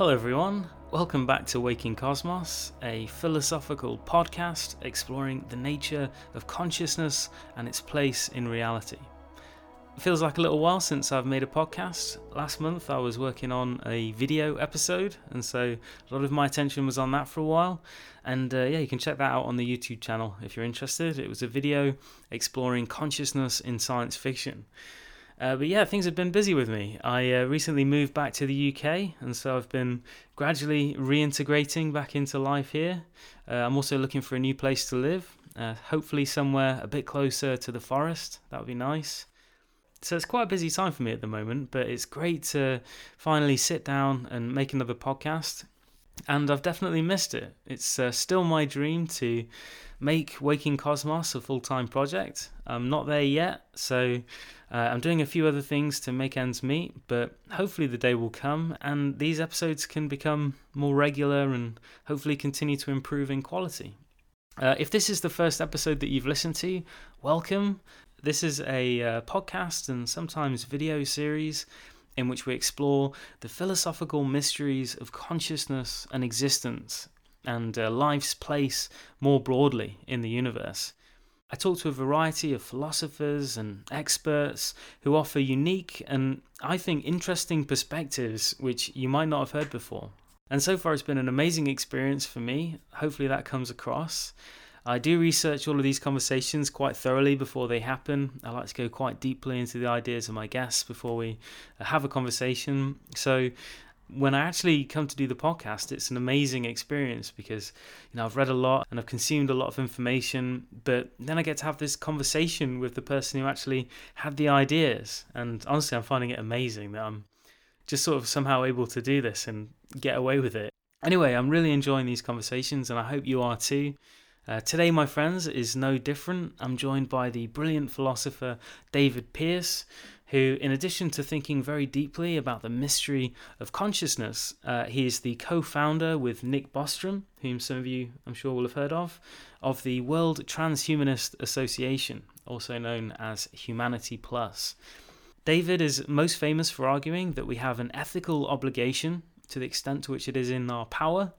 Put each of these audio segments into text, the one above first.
Hello, everyone. Welcome back to Waking Cosmos, a philosophical podcast exploring the nature of consciousness and its place in reality. It feels like a little while since I've made a podcast. Last month I was working on a video episode, and so a lot of my attention was on that for a while. And uh, yeah, you can check that out on the YouTube channel if you're interested. It was a video exploring consciousness in science fiction. Uh, but yeah, things have been busy with me. I uh, recently moved back to the UK, and so I've been gradually reintegrating back into life here. Uh, I'm also looking for a new place to live, uh, hopefully somewhere a bit closer to the forest. That would be nice. So it's quite a busy time for me at the moment, but it's great to finally sit down and make another podcast. And I've definitely missed it. It's uh, still my dream to make Waking Cosmos a full time project. I'm not there yet, so uh, I'm doing a few other things to make ends meet, but hopefully the day will come and these episodes can become more regular and hopefully continue to improve in quality. Uh, if this is the first episode that you've listened to, welcome. This is a uh, podcast and sometimes video series in which we explore the philosophical mysteries of consciousness and existence and uh, life's place more broadly in the universe. I talk to a variety of philosophers and experts who offer unique and I think interesting perspectives which you might not have heard before. And so far, it's been an amazing experience for me. Hopefully, that comes across. I do research all of these conversations quite thoroughly before they happen. I like to go quite deeply into the ideas of my guests before we have a conversation. So when I actually come to do the podcast, it's an amazing experience because you know I've read a lot and I've consumed a lot of information, but then I get to have this conversation with the person who actually had the ideas. And honestly, I'm finding it amazing that I'm just sort of somehow able to do this and get away with it. Anyway, I'm really enjoying these conversations, and I hope you are too. Uh, today, my friends, is no different. I'm joined by the brilliant philosopher David Pearce, who, in addition to thinking very deeply about the mystery of consciousness, uh, he is the co founder with Nick Bostrom, whom some of you, I'm sure, will have heard of, of the World Transhumanist Association, also known as Humanity Plus. David is most famous for arguing that we have an ethical obligation, to the extent to which it is in our power,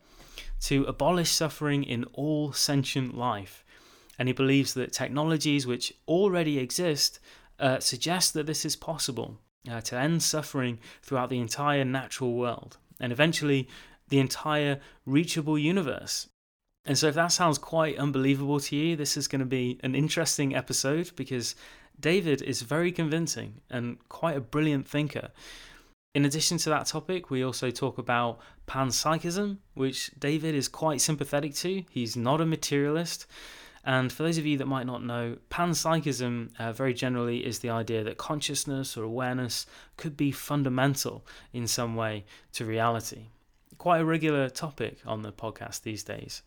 to abolish suffering in all sentient life. And he believes that technologies which already exist uh, suggests that this is possible uh, to end suffering throughout the entire natural world and eventually the entire reachable universe. And so, if that sounds quite unbelievable to you, this is going to be an interesting episode because David is very convincing and quite a brilliant thinker. In addition to that topic, we also talk about panpsychism, which David is quite sympathetic to. He's not a materialist. And for those of you that might not know, panpsychism uh, very generally is the idea that consciousness or awareness could be fundamental in some way to reality. Quite a regular topic on the podcast these days.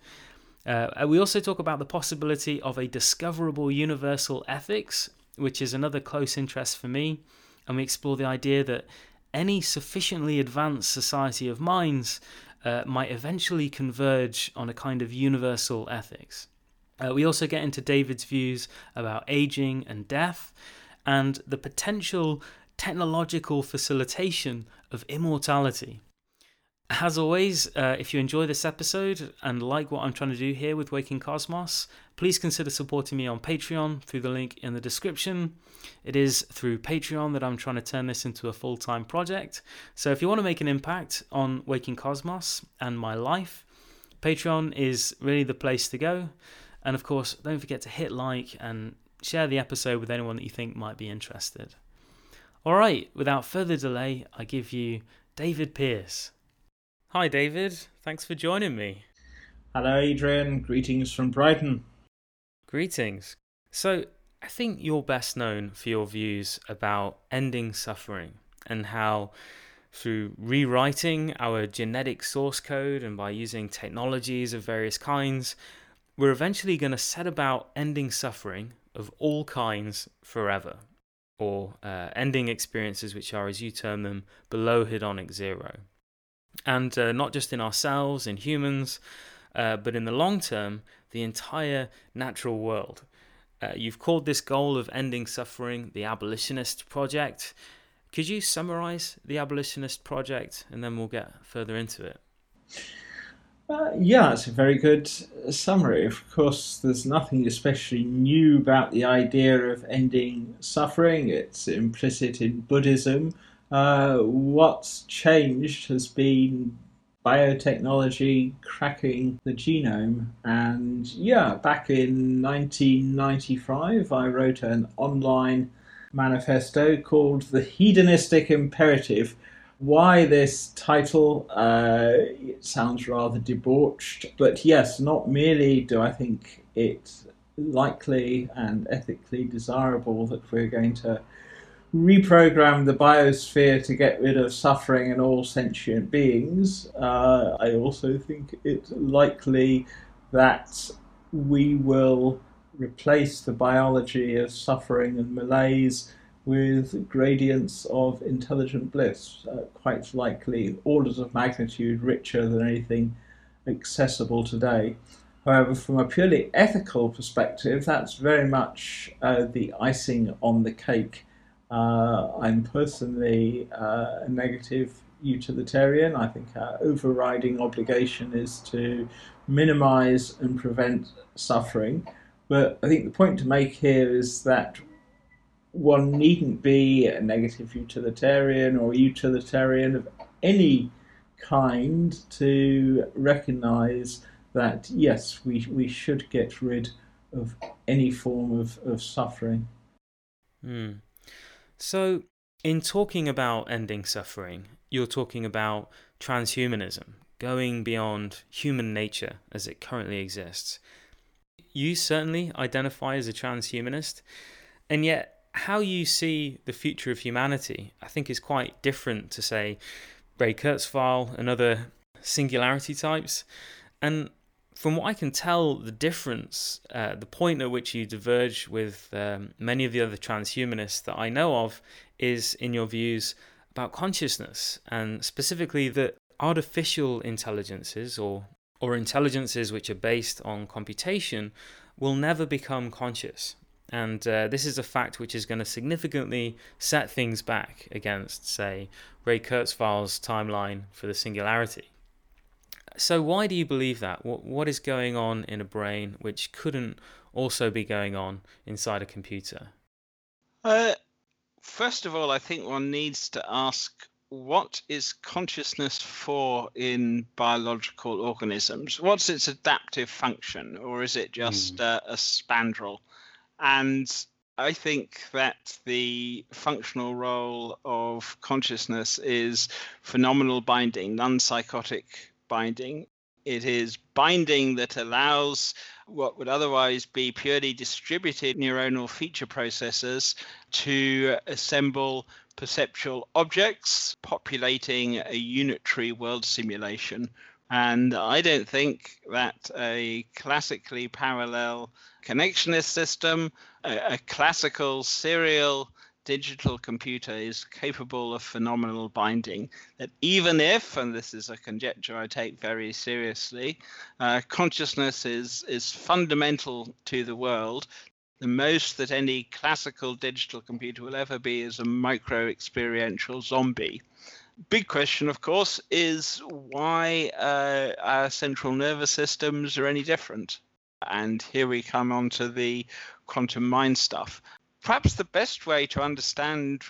Uh, we also talk about the possibility of a discoverable universal ethics, which is another close interest for me. And we explore the idea that any sufficiently advanced society of minds uh, might eventually converge on a kind of universal ethics. Uh, we also get into David's views about aging and death and the potential technological facilitation of immortality. As always, uh, if you enjoy this episode and like what I'm trying to do here with Waking Cosmos, please consider supporting me on Patreon through the link in the description. It is through Patreon that I'm trying to turn this into a full time project. So if you want to make an impact on Waking Cosmos and my life, Patreon is really the place to go. And of course, don't forget to hit like and share the episode with anyone that you think might be interested. All right, without further delay, I give you David Pearce. Hi, David. Thanks for joining me. Hello, Adrian. Greetings from Brighton. Greetings. So, I think you're best known for your views about ending suffering and how, through rewriting our genetic source code and by using technologies of various kinds, we're eventually going to set about ending suffering of all kinds forever, or uh, ending experiences which are, as you term them, below hedonic zero. And uh, not just in ourselves, in humans, uh, but in the long term, the entire natural world. Uh, you've called this goal of ending suffering the abolitionist project. Could you summarize the abolitionist project and then we'll get further into it? Uh, yeah, it's a very good summary. Of course, there's nothing especially new about the idea of ending suffering, it's implicit in Buddhism. Uh, what's changed has been biotechnology cracking the genome. And yeah, back in 1995, I wrote an online manifesto called The Hedonistic Imperative. Why this title? Uh, it sounds rather debauched, but yes, not merely do I think it likely and ethically desirable that we're going to reprogram the biosphere to get rid of suffering in all sentient beings. Uh, I also think it's likely that we will replace the biology of suffering and malaise with gradients of intelligent bliss, uh, quite likely orders of magnitude richer than anything accessible today. However, from a purely ethical perspective, that's very much uh, the icing on the cake. Uh, I'm personally uh, a negative utilitarian. I think our overriding obligation is to minimize and prevent suffering. But I think the point to make here is that one needn't be a negative utilitarian or utilitarian of any kind to recognize that yes, we, we should get rid of any form of, of suffering. Mm. So, in talking about ending suffering, you're talking about transhumanism, going beyond human nature as it currently exists. You certainly identify as a transhumanist, and yet how you see the future of humanity, I think, is quite different to, say, Ray Kurzweil and other singularity types. And from what I can tell, the difference, uh, the point at which you diverge with um, many of the other transhumanists that I know of, is in your views about consciousness, and specifically that artificial intelligences or or intelligences which are based on computation will never become conscious. And uh, this is a fact which is going to significantly set things back against, say, Ray Kurzweil's timeline for the singularity. So, why do you believe that? What, what is going on in a brain which couldn't also be going on inside a computer? Uh, first of all, I think one needs to ask what is consciousness for in biological organisms? What's its adaptive function, or is it just mm. uh, a spandrel? And I think that the functional role of consciousness is phenomenal binding, non psychotic binding. It is binding that allows what would otherwise be purely distributed neuronal feature processors to assemble perceptual objects populating a unitary world simulation. And I don't think that a classically parallel connectionist system, a, a classical serial digital computer is capable of phenomenal binding. That even if, and this is a conjecture I take very seriously, uh, consciousness is, is fundamental to the world, the most that any classical digital computer will ever be is a micro experiential zombie. Big question, of course, is why uh, our central nervous systems are any different. And here we come on to the quantum mind stuff. Perhaps the best way to understand,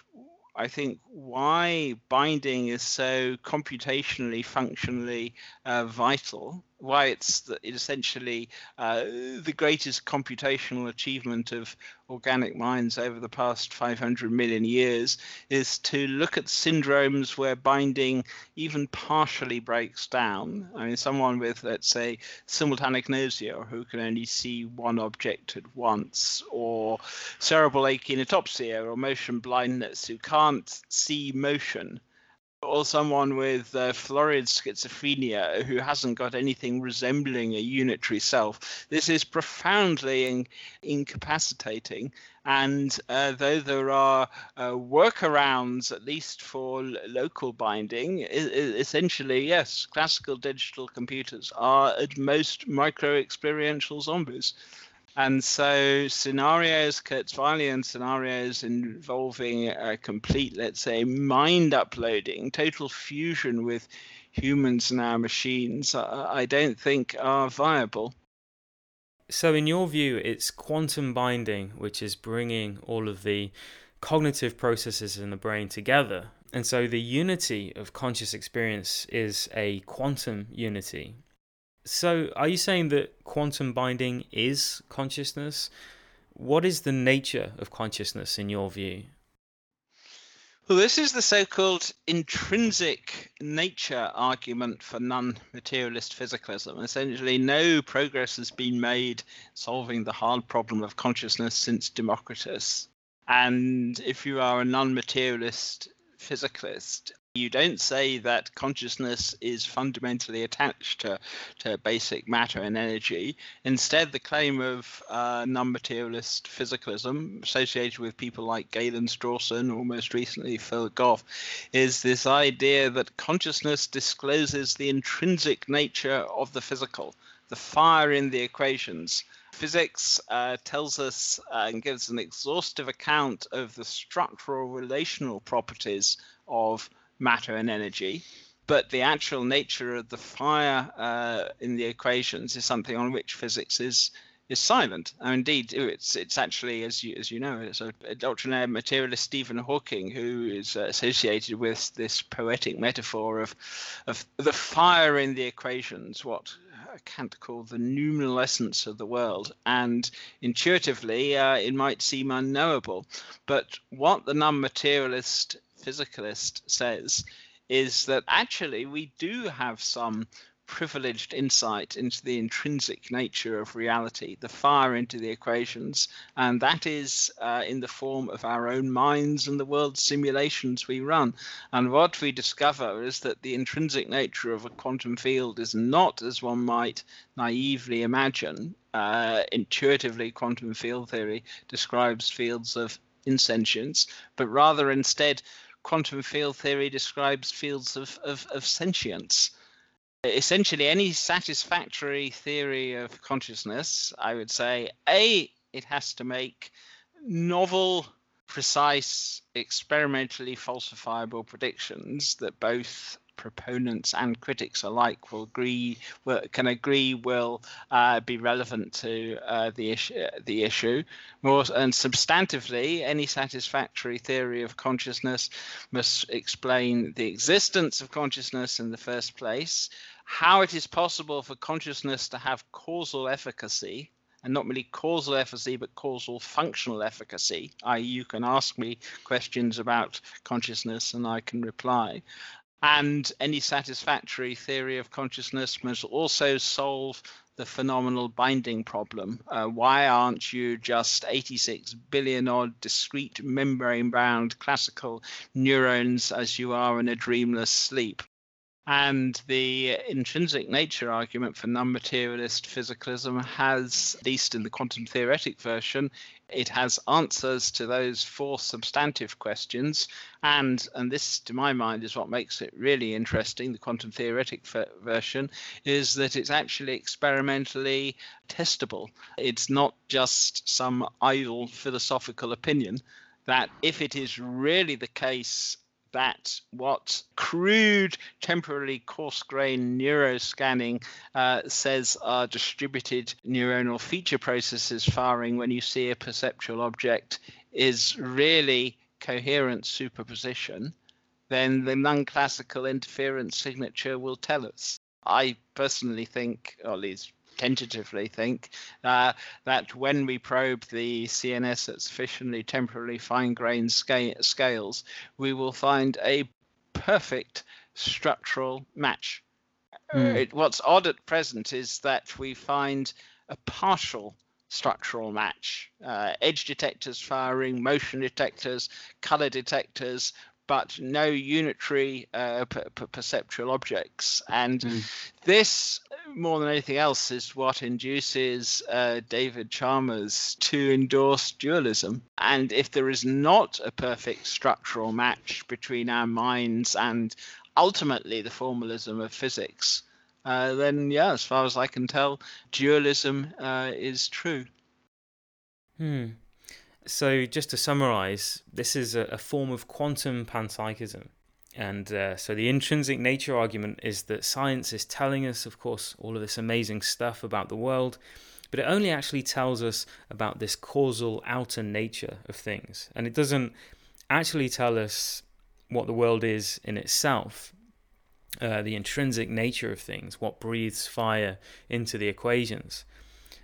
I think, why binding is so computationally, functionally uh, vital why it's essentially uh, the greatest computational achievement of organic minds over the past 500 million years is to look at syndromes where binding even partially breaks down. I mean, someone with, let's say, simultanagnosia, who can only see one object at once, or cerebral akinetopsia or motion blindness, who can't see motion or someone with uh, florid schizophrenia who hasn't got anything resembling a unitary self. This is profoundly in- incapacitating. And uh, though there are uh, workarounds, at least for l- local binding, I- I- essentially, yes, classical digital computers are at most micro experiential zombies. And so scenarios, Kurzweilian scenarios involving a complete, let's say, mind uploading, total fusion with humans and our machines, I don't think are viable. So, in your view, it's quantum binding which is bringing all of the cognitive processes in the brain together. And so, the unity of conscious experience is a quantum unity. So, are you saying that quantum binding is consciousness? What is the nature of consciousness in your view? Well, this is the so called intrinsic nature argument for non materialist physicalism. Essentially, no progress has been made solving the hard problem of consciousness since Democritus. And if you are a non materialist physicalist, you don't say that consciousness is fundamentally attached to, to basic matter and energy. Instead, the claim of uh, non materialist physicalism, associated with people like Galen Strawson or most recently Phil Goff, is this idea that consciousness discloses the intrinsic nature of the physical, the fire in the equations. Physics uh, tells us uh, and gives an exhaustive account of the structural relational properties of matter and energy but the actual nature of the fire uh, in the equations is something on which physics is is silent. And indeed, it's it's actually as you as you know, it's a, a doctrinaire materialist Stephen Hawking who is associated with this poetic metaphor of of the fire in the equations, what Kant call the noumenal essence of the world. And intuitively, uh, it might seem unknowable, but what the non-materialist physicalist says is that actually we do have some privileged insight into the intrinsic nature of reality, the fire into the equations, and that is uh, in the form of our own minds and the world simulations we run. And what we discover is that the intrinsic nature of a quantum field is not as one might naively imagine. Uh, intuitively, quantum field theory describes fields of insentience, but rather instead quantum field theory describes fields of, of, of sentience. Essentially, any satisfactory theory of consciousness, I would say, A, it has to make novel, precise, experimentally falsifiable predictions that both proponents and critics alike will agree will, can agree will uh, be relevant to uh, the issue the issue more and substantively any satisfactory theory of consciousness must explain the existence of consciousness in the first place how it is possible for consciousness to have causal efficacy and not merely causal efficacy, but causal functional efficacy, i.e., you can ask me questions about consciousness and I can reply. And any satisfactory theory of consciousness must also solve the phenomenal binding problem. Uh, why aren't you just 86 billion odd discrete membrane bound classical neurons as you are in a dreamless sleep? And the intrinsic nature argument for non materialist physicalism has, at least in the quantum theoretic version, it has answers to those four substantive questions. And, and this, to my mind, is what makes it really interesting, the quantum theoretic version, is that it's actually experimentally testable. It's not just some idle philosophical opinion that if it is really the case that what crude, temporarily coarse grained neuroscanning uh, says are distributed neuronal feature processes firing when you see a perceptual object is really coherent superposition, then the non classical interference signature will tell us. I personally think, or at least tentatively think uh, that when we probe the CNS at sufficiently temporally fine-grained sca- scales, we will find a perfect structural match. Mm. It, what's odd at present is that we find a partial structural match. Uh, edge detectors firing, motion detectors, color detectors, but no unitary uh, p- p- perceptual objects. And mm. this, more than anything else, is what induces uh, David Chalmers to endorse dualism. And if there is not a perfect structural match between our minds and ultimately the formalism of physics, uh, then yeah, as far as I can tell, dualism uh, is true. Hmm. So, just to summarize, this is a, a form of quantum panpsychism. And uh, so, the intrinsic nature argument is that science is telling us, of course, all of this amazing stuff about the world, but it only actually tells us about this causal outer nature of things. And it doesn't actually tell us what the world is in itself, uh, the intrinsic nature of things, what breathes fire into the equations.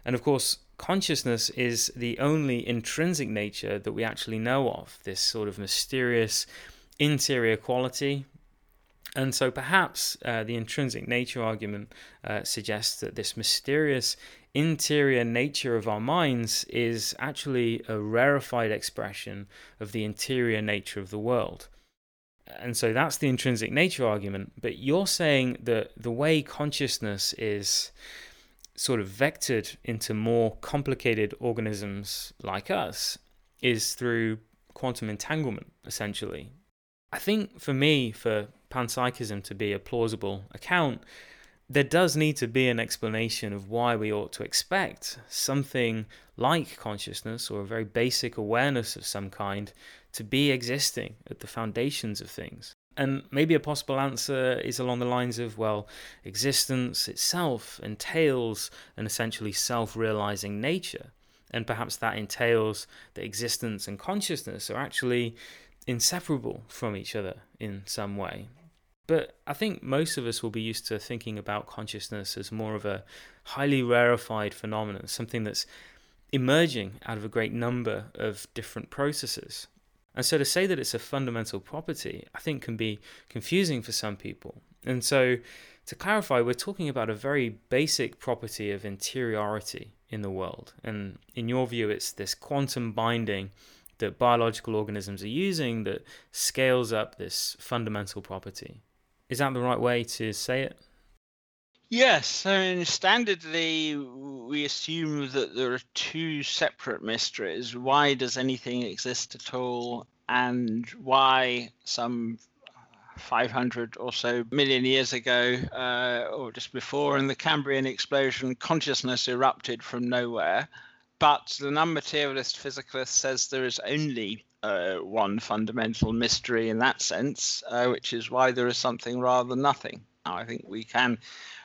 And of course, consciousness is the only intrinsic nature that we actually know of, this sort of mysterious interior quality. And so perhaps uh, the intrinsic nature argument uh, suggests that this mysterious interior nature of our minds is actually a rarefied expression of the interior nature of the world. And so that's the intrinsic nature argument. But you're saying that the way consciousness is sort of vectored into more complicated organisms like us is through quantum entanglement, essentially. I think for me, for panpsychism to be a plausible account, there does need to be an explanation of why we ought to expect something like consciousness or a very basic awareness of some kind to be existing at the foundations of things. And maybe a possible answer is along the lines of well, existence itself entails an essentially self realizing nature. And perhaps that entails that existence and consciousness are actually inseparable from each other in some way. But I think most of us will be used to thinking about consciousness as more of a highly rarefied phenomenon, something that's emerging out of a great number of different processes. And so to say that it's a fundamental property, I think can be confusing for some people. And so to clarify, we're talking about a very basic property of interiority in the world. And in your view, it's this quantum binding that biological organisms are using that scales up this fundamental property. Is that the right way to say it? Yes, I mean, standardly, we assume that there are two separate mysteries. Why does anything exist at all? And why some 500 or so million years ago, uh, or just before, in the Cambrian explosion, consciousness erupted from nowhere. But the non materialist physicalist says there is only uh, one fundamental mystery in that sense, uh, which is why there is something rather than nothing. I think we can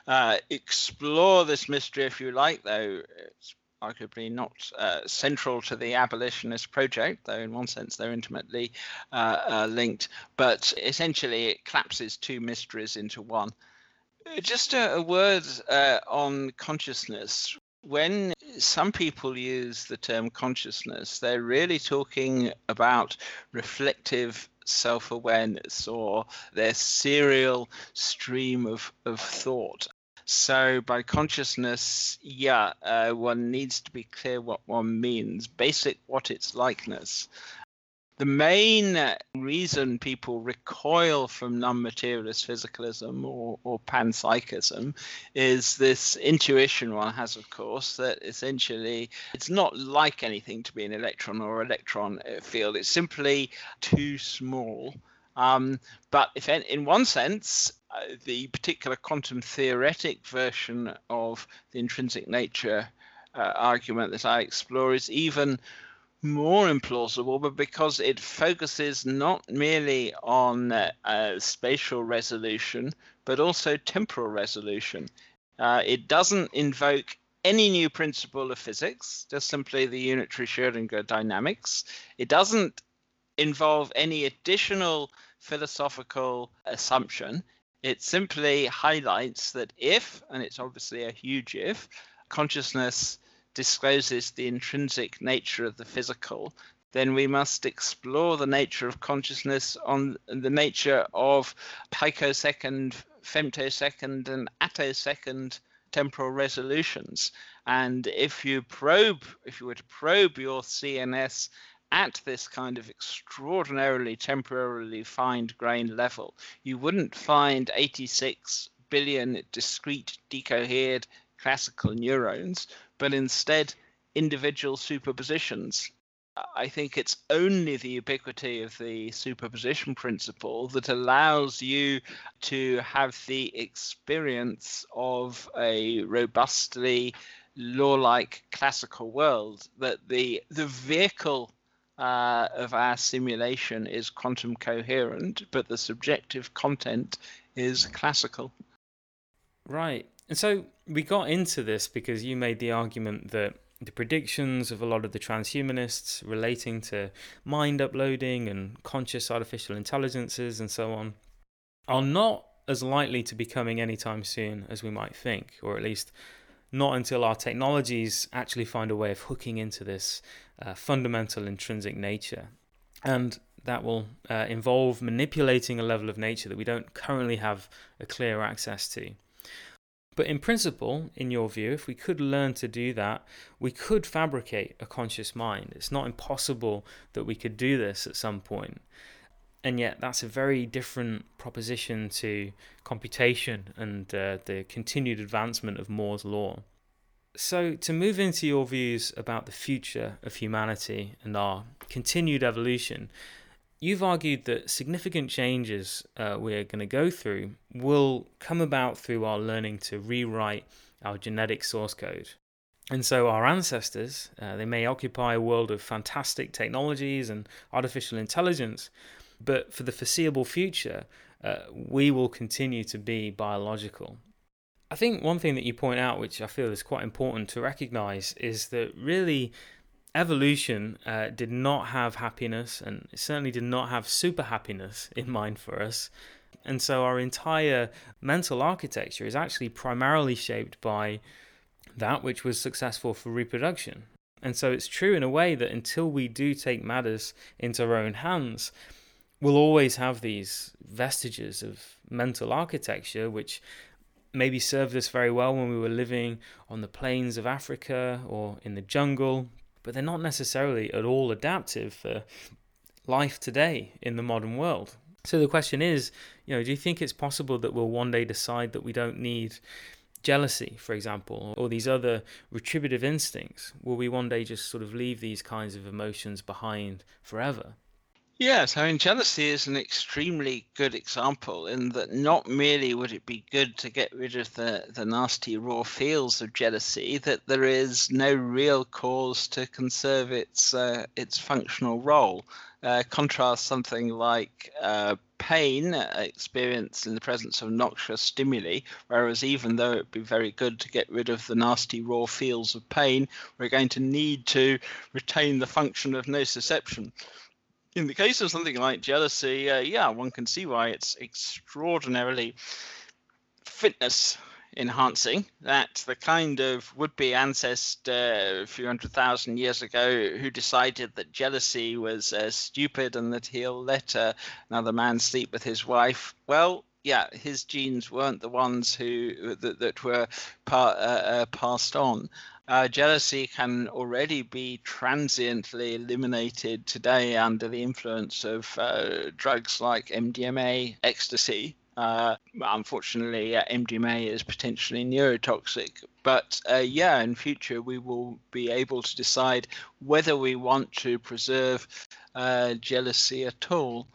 uh, explore this mystery if you like, though it's arguably not uh, central to the abolitionist project, though in one sense they're intimately uh, uh, linked. But essentially, it collapses two mysteries into one. Just a, a word uh, on consciousness. When some people use the term consciousness, they're really talking about reflective self awareness or their serial stream of, of thought. So by consciousness, yeah, uh, one needs to be clear what one means, basic what its likeness. The main reason people recoil from non materialist physicalism or, or panpsychism is this intuition one has, of course, that essentially it's not like anything to be an electron or electron field, it's simply too small. Um, but if in one sense, uh, the particular quantum theoretic version of the intrinsic nature uh, argument that I explore is even more implausible, but because it focuses not merely on uh, uh, spatial resolution, but also temporal resolution. Uh, it doesn't invoke any new principle of physics, just simply the unitary Schrodinger dynamics. It doesn't involve any additional philosophical assumption. It simply highlights that if, and it's obviously a huge if, consciousness discloses the intrinsic nature of the physical, then we must explore the nature of consciousness on the nature of picosecond, femtosecond, and attosecond temporal resolutions. And if you probe, if you were to probe your CNS at this kind of extraordinarily temporarily fine grain level, you wouldn't find 86 billion discrete decohered classical neurons, but instead individual superpositions. I think it's only the ubiquity of the superposition principle that allows you to have the experience of a robustly law-like classical world that the the vehicle uh, of our simulation is quantum coherent, but the subjective content is classical. Right. And so we got into this because you made the argument that the predictions of a lot of the transhumanists relating to mind uploading and conscious artificial intelligences and so on are not as likely to be coming anytime soon as we might think, or at least not until our technologies actually find a way of hooking into this uh, fundamental intrinsic nature. And that will uh, involve manipulating a level of nature that we don't currently have a clear access to. But in principle, in your view, if we could learn to do that, we could fabricate a conscious mind. It's not impossible that we could do this at some point. And yet, that's a very different proposition to computation and uh, the continued advancement of Moore's law. So, to move into your views about the future of humanity and our continued evolution, You've argued that significant changes uh, we're going to go through will come about through our learning to rewrite our genetic source code. And so our ancestors, uh, they may occupy a world of fantastic technologies and artificial intelligence, but for the foreseeable future, uh, we will continue to be biological. I think one thing that you point out, which I feel is quite important to recognize, is that really evolution uh, did not have happiness and certainly did not have super happiness in mind for us. And so our entire mental architecture is actually primarily shaped by that which was successful for reproduction. And so it's true in a way that until we do take matters into our own hands, we'll always have these vestiges of mental architecture which maybe served us very well when we were living on the plains of Africa or in the jungle but they're not necessarily at all adaptive for life today in the modern world. So the question is, you know, do you think it's possible that we'll one day decide that we don't need jealousy, for example, or these other retributive instincts? Will we one day just sort of leave these kinds of emotions behind forever? Yes, I mean, jealousy is an extremely good example in that not merely would it be good to get rid of the, the nasty raw feels of jealousy, that there is no real cause to conserve its uh, its functional role. Uh, contrast something like uh, pain experienced in the presence of noxious stimuli, whereas even though it'd be very good to get rid of the nasty raw feels of pain, we're going to need to retain the function of nociception in the case of something like jealousy, uh, yeah, one can see why it's extraordinarily fitness enhancing. That the kind of would be ancestor a few hundred thousand years ago who decided that jealousy was uh, stupid and that he'll let uh, another man sleep with his wife. Well, yeah, his genes weren't the ones who that, that were pa- uh, uh passed on. Uh, jealousy can already be transiently eliminated today under the influence of uh, drugs like MDMA, ecstasy. Uh, unfortunately, MDMA is potentially neurotoxic. But uh, yeah, in future we will be able to decide whether we want to preserve uh, jealousy at all.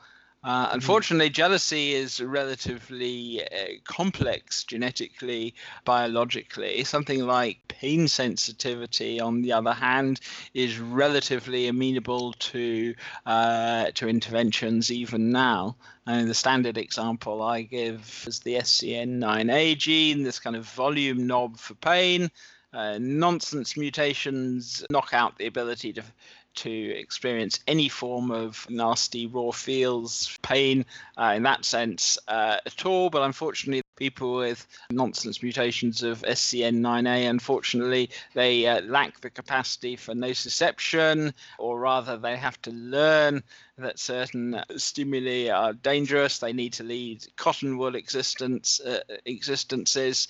Uh, hmm. unfortunately, jealousy is relatively uh, complex genetically, biologically. Something like pain sensitivity, on the other hand, is relatively amenable to uh, to interventions even now. And the standard example I give is the SCN9A gene, this kind of volume knob for pain. Uh, nonsense mutations knock out the ability to to experience any form of nasty raw feels, pain uh, in that sense uh, at all. But unfortunately, people with nonsense mutations of SCN9A, unfortunately, they uh, lack the capacity for nociception, or rather, they have to learn that certain stimuli are dangerous. They need to lead cotton wool existence uh, existences,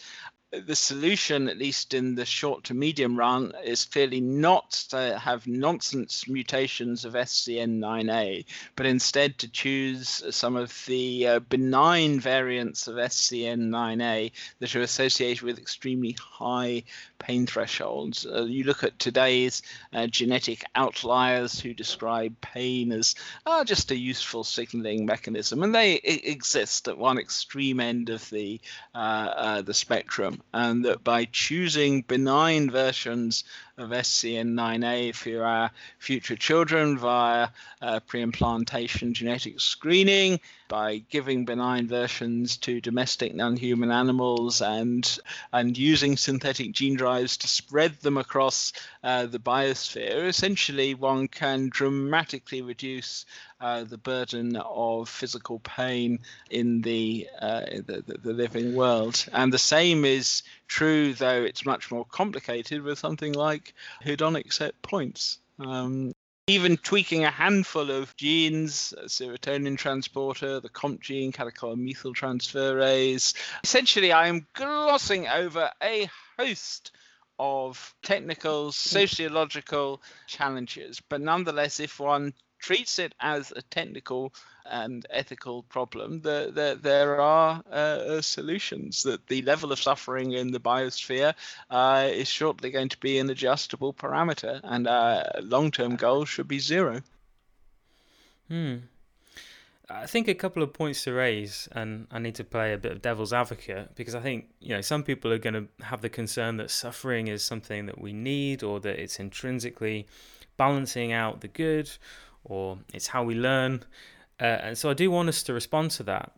the solution, at least in the short to medium run, is clearly not to have nonsense mutations of SCN9A, but instead to choose some of the uh, benign variants of SCN9A that are associated with extremely high pain thresholds. Uh, you look at today's uh, genetic outliers who describe pain as uh, just a useful signaling mechanism, and they exist at one extreme end of the uh, uh, the spectrum. And that by choosing benign versions of SCN9A for our future children via uh, pre-implantation genetic screening, by giving benign versions to domestic non-human animals, and and using synthetic gene drives to spread them across uh, the biosphere, essentially one can dramatically reduce uh, the burden of physical pain in the, uh, the, the living world. And the same is true, though it's much more complicated, with something like hedonic set points. Um, even tweaking a handful of genes, serotonin transporter, the COMT gene, catechol transferase. Essentially, I am glossing over a host of technical, sociological challenges. But nonetheless, if one treats it as a technical and ethical problem, the, the, there are uh, solutions. That the level of suffering in the biosphere uh, is shortly going to be an adjustable parameter, and our long-term goal should be zero. Hmm. I think a couple of points to raise, and I need to play a bit of devil's advocate because I think you know some people are going to have the concern that suffering is something that we need, or that it's intrinsically balancing out the good, or it's how we learn. Uh, and so I do want us to respond to that.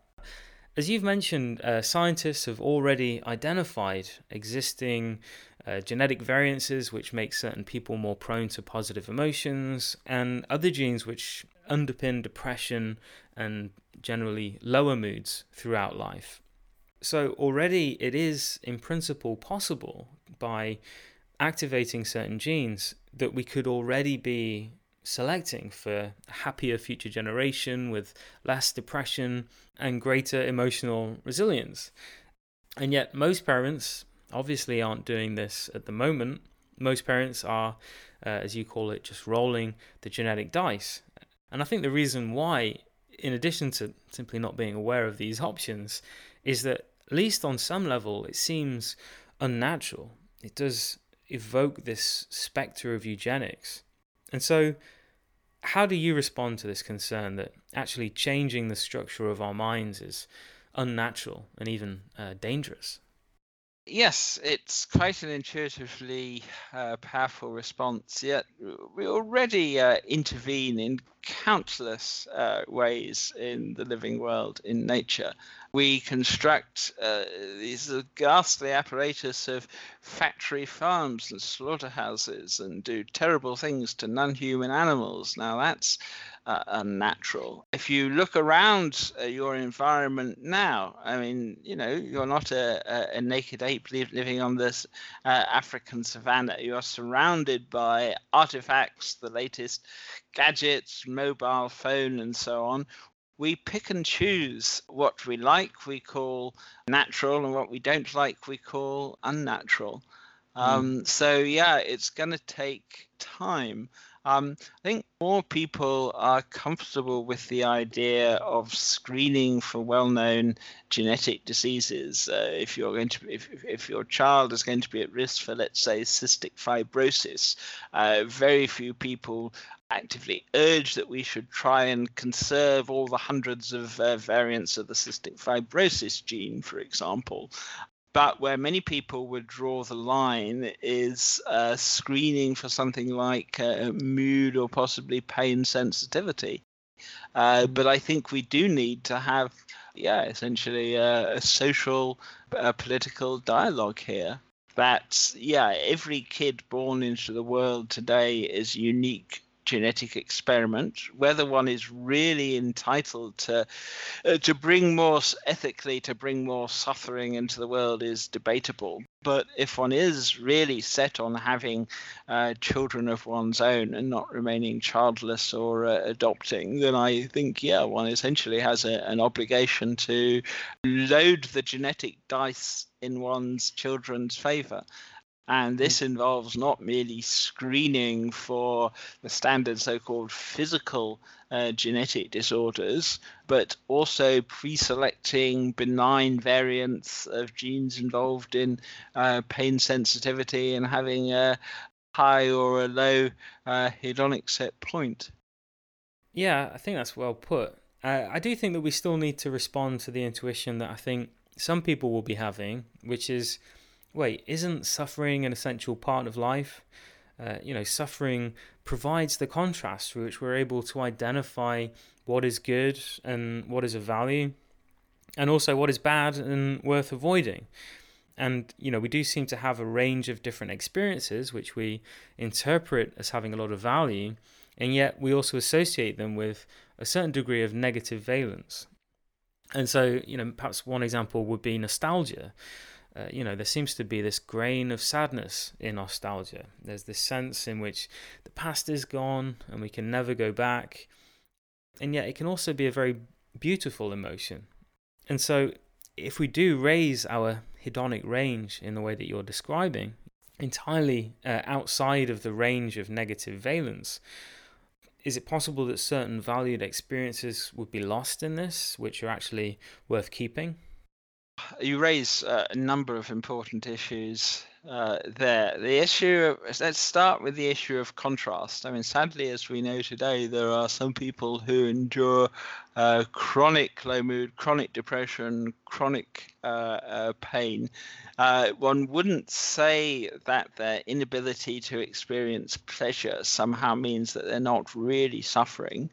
As you've mentioned, uh, scientists have already identified existing uh, genetic variances which make certain people more prone to positive emotions, and other genes which underpin depression and generally lower moods throughout life. So, already it is in principle possible by activating certain genes that we could already be selecting for a happier future generation with less depression and greater emotional resilience. And yet, most parents obviously aren't doing this at the moment. Most parents are, uh, as you call it, just rolling the genetic dice. And I think the reason why, in addition to simply not being aware of these options, is that, at least on some level, it seems unnatural. It does evoke this spectre of eugenics. And so, how do you respond to this concern that actually changing the structure of our minds is unnatural and even uh, dangerous? Yes, it's quite an intuitively uh, powerful response. Yet we already uh, intervene in countless uh, ways in the living world, in nature. We construct uh, these ghastly apparatus of factory farms and slaughterhouses and do terrible things to non human animals. Now, that's uh, unnatural. If you look around uh, your environment now, I mean, you know, you're not a, a, a naked ape living on this uh, African savannah. You are surrounded by artifacts, the latest gadgets, mobile phone, and so on. We pick and choose what we like, we call natural, and what we don't like, we call unnatural. Mm. Um, so, yeah, it's going to take time. Um, I think more people are comfortable with the idea of screening for well-known genetic diseases. Uh, if you're going to, if, if your child is going to be at risk for, let's say, cystic fibrosis, uh, very few people actively urge that we should try and conserve all the hundreds of uh, variants of the cystic fibrosis gene, for example. But where many people would draw the line is uh, screening for something like uh, mood or possibly pain sensitivity. Uh, mm. but I think we do need to have, yeah, essentially a, a social, a political dialogue here. That, yeah, every kid born into the world today is unique genetic experiment. Whether one is really entitled to uh, to bring more ethically to bring more suffering into the world is debatable. But if one is really set on having uh, children of one's own and not remaining childless or uh, adopting, then I think yeah, one essentially has a, an obligation to load the genetic dice in one's children's favor. And this mm. involves not merely screening for the standard so called physical uh, genetic disorders, but also pre selecting benign variants of genes involved in uh, pain sensitivity and having a high or a low uh, hedonic set point. Yeah, I think that's well put. Uh, I do think that we still need to respond to the intuition that I think some people will be having, which is wait, isn't suffering an essential part of life? Uh, you know, suffering provides the contrast through which we're able to identify what is good and what is of value, and also what is bad and worth avoiding. And, you know, we do seem to have a range of different experiences which we interpret as having a lot of value, and yet we also associate them with a certain degree of negative valence. And so, you know, perhaps one example would be nostalgia. Uh, you know, there seems to be this grain of sadness in nostalgia. There's this sense in which the past is gone and we can never go back. And yet, it can also be a very beautiful emotion. And so, if we do raise our hedonic range in the way that you're describing, entirely uh, outside of the range of negative valence, is it possible that certain valued experiences would be lost in this, which are actually worth keeping? You raise uh, a number of important issues uh, there. The issue, of, let's start with the issue of contrast. I mean, sadly, as we know today, there are some people who endure uh, chronic low mood, chronic depression, chronic uh, uh pain. Uh, one wouldn't say that their inability to experience pleasure somehow means that they're not really suffering.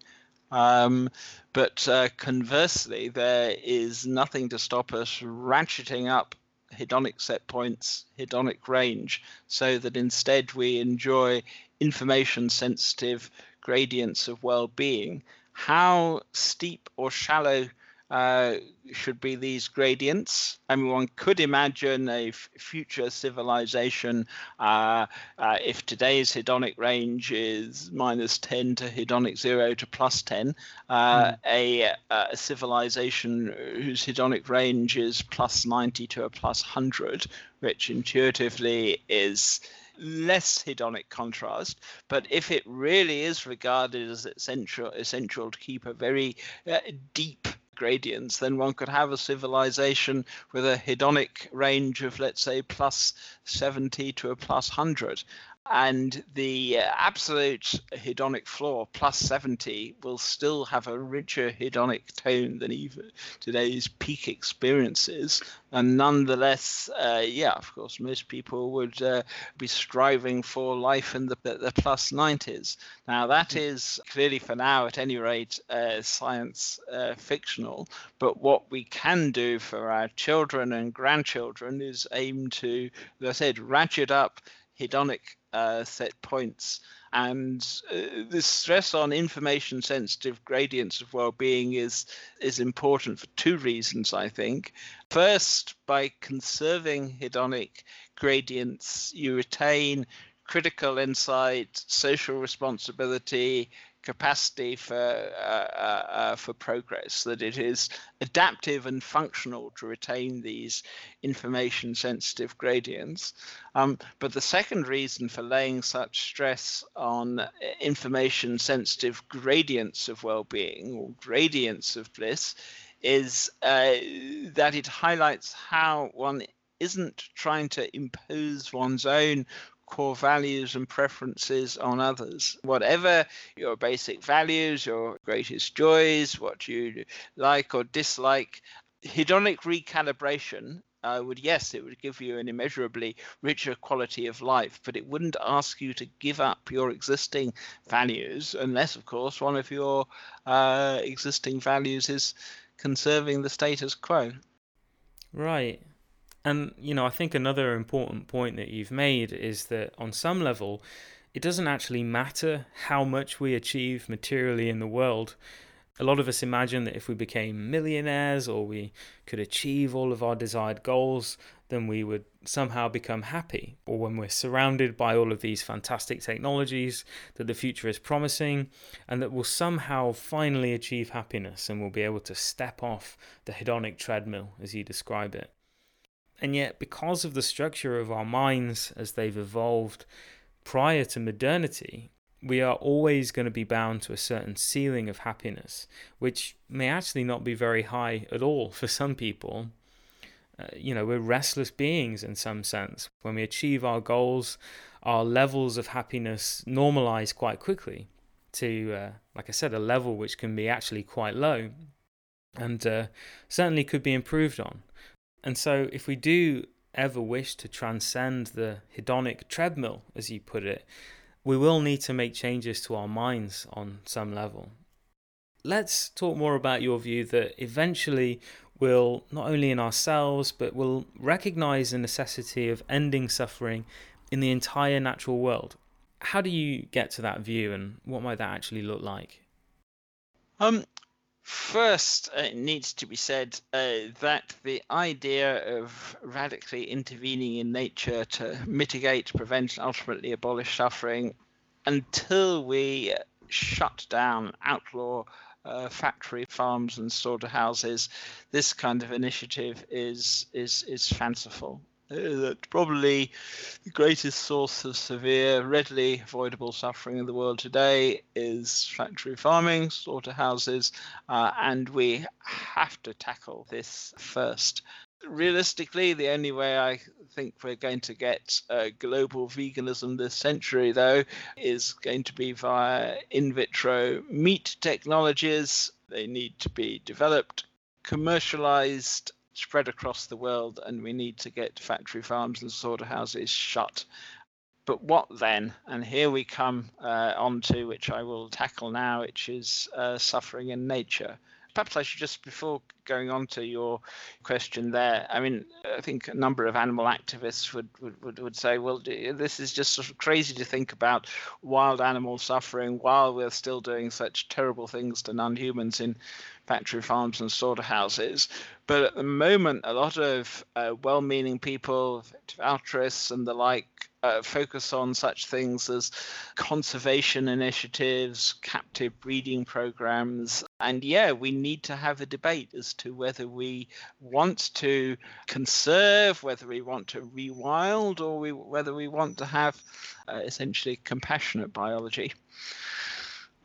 Um, but uh, conversely, there is nothing to stop us ratcheting up hedonic set points, hedonic range, so that instead we enjoy information sensitive gradients of well being. How steep or shallow uh, should be these gradients. I mean, one could imagine a f- future civilization uh, uh, if today's hedonic range is minus 10 to hedonic 0 to plus 10, mm. a, a, civilization whose hedonic range is plus 90 to a plus 100, which intuitively is less hedonic contrast. But if it really is regarded as essential, essential to keep a very uh, deep gradients, then one could have a civilization with a hedonic range of, let's say, plus 70 to a plus 100 and the uh, absolute hedonic floor plus 70 will still have a richer hedonic tone than even today's peak experiences. And nonetheless uh, yeah of course most people would uh, be striving for life in the, the plus 90s now that hmm. clearly for now at any rate uh, science uh, fictional. But what we can do for our children and grandchildren is aim to as i said ratchet up hedonic uh, set points. And uh, the stress on information sensitive gradients of well-being is is important for two reasons, I think. First, by conserving hedonic gradients, you retain critical insight, social responsibility, capacity for uh, uh, uh, for progress. That it is adaptive and functional to retain these information sensitive gradients. Um, but the second reason for laying such stress on information sensitive gradients of well-being or gradients of bliss is uh, that it highlights how one isn't trying to impose one's own core values and preferences on others. Whatever your basic values, your greatest joys, what you like or dislike, hedonic recalibration uh, would yes, it would give you an immeasurably richer quality of life, but it wouldn't ask you to give up your existing values, unless, of course, one of your uh, existing values is conserving the status quo. Right. And, you know, I think another important point that you've made is that on some level, it doesn't actually matter how much we achieve materially in the world. A lot of us imagine that if we became millionaires or we could achieve all of our desired goals, then we would somehow become happy. Or when we're surrounded by all of these fantastic technologies that the future is promising, and that we'll somehow finally achieve happiness and we'll be able to step off the hedonic treadmill, as you describe it. And yet, because of the structure of our minds as they've evolved prior to modernity, we are always going to be bound to a certain ceiling of happiness, which may actually not be very high at all for some people. Uh, you know, we're restless beings in some sense. When we achieve our goals, our levels of happiness normalize quite quickly to, uh, like I said, a level which can be actually quite low and uh, certainly could be improved on. And so, if we do ever wish to transcend the hedonic treadmill, as you put it, we will need to make changes to our minds on some level. Let's talk more about your view that eventually we'll, not only in ourselves, but we'll recognize the necessity of ending suffering in the entire natural world. How do you get to that view and what might that actually look like? Um, First, uh, it needs to be said uh, that the idea of radically intervening in nature to mitigate, prevent, and ultimately abolish suffering until we shut down, outlaw uh, factory farms and slaughterhouses, this kind of initiative is is is fanciful. That probably the greatest source of severe, readily avoidable suffering in the world today is factory farming, slaughterhouses, uh, and we have to tackle this first. Realistically, the only way I think we're going to get uh, global veganism this century, though, is going to be via in vitro meat technologies. They need to be developed, commercialized, spread across the world, and we need to get factory farms and slaughterhouses shut. But what then? And here we come uh, on to which I will tackle now, which is uh, suffering in nature. Perhaps I should just, before going on to your question there, I mean, I think a number of animal activists would, would, would, would say, well, this is just sort of crazy to think about wild animals suffering while we're still doing such terrible things to non humans in factory farms and slaughterhouses. But at the moment, a lot of uh, well meaning people, altruists, and the like uh, focus on such things as conservation initiatives, captive breeding programs. And yeah, we need to have a debate as to whether we want to conserve, whether we want to rewild, or we, whether we want to have uh, essentially compassionate biology.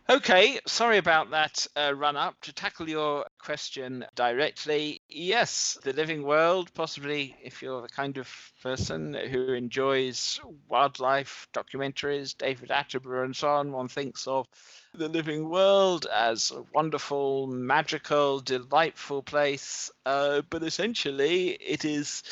Okay, sorry about that uh, run up. To tackle your question directly, yes, the living world, possibly if you're the kind of person who enjoys wildlife documentaries, David Attenborough, and so on, one thinks of the living world as a wonderful, magical, delightful place. Uh, but essentially, it is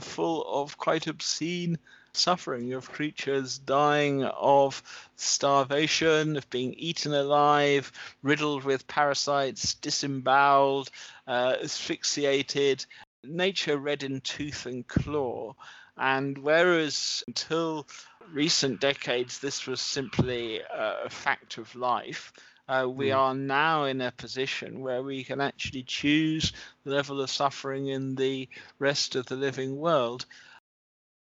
full of quite obscene suffering of creatures dying of starvation, of being eaten alive, riddled with parasites, disemboweled, uh, asphyxiated, nature red in tooth and claw. And whereas until recent decades this was simply a fact of life, uh, we mm. are now in a position where we can actually choose the level of suffering in the rest of the living world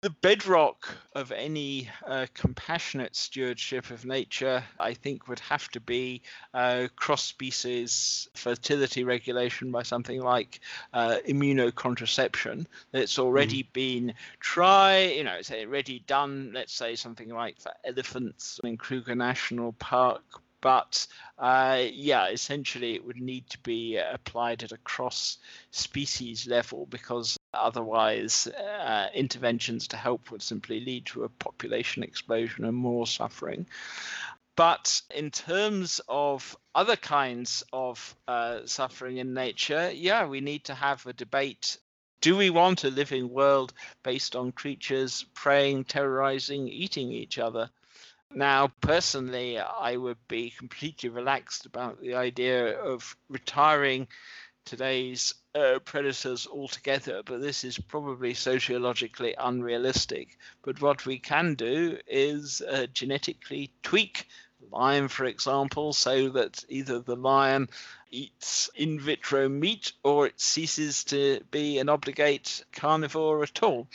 the bedrock of any uh, compassionate stewardship of nature, I think, would have to be uh, cross species fertility regulation by something like uh, immunocontraception. It's already mm. been tried, you know, it's already done, let's say, something like for elephants in Kruger National Park but uh, yeah, essentially it would need to be applied at a cross species level because otherwise uh, interventions to help would simply lead to a population explosion and more suffering. But in terms of other kinds of uh, suffering in nature, yeah, we need to have a debate do we want a living world based on creatures preying, terrorizing, eating each other? Now, personally, I would be completely relaxed about the idea of retiring today's uh, predators altogether, but this is probably sociologically unrealistic. But what we can do is uh, genetically tweak lion, for example, so that either the lion eats in vitro meat or it ceases to be an obligate carnivore at all.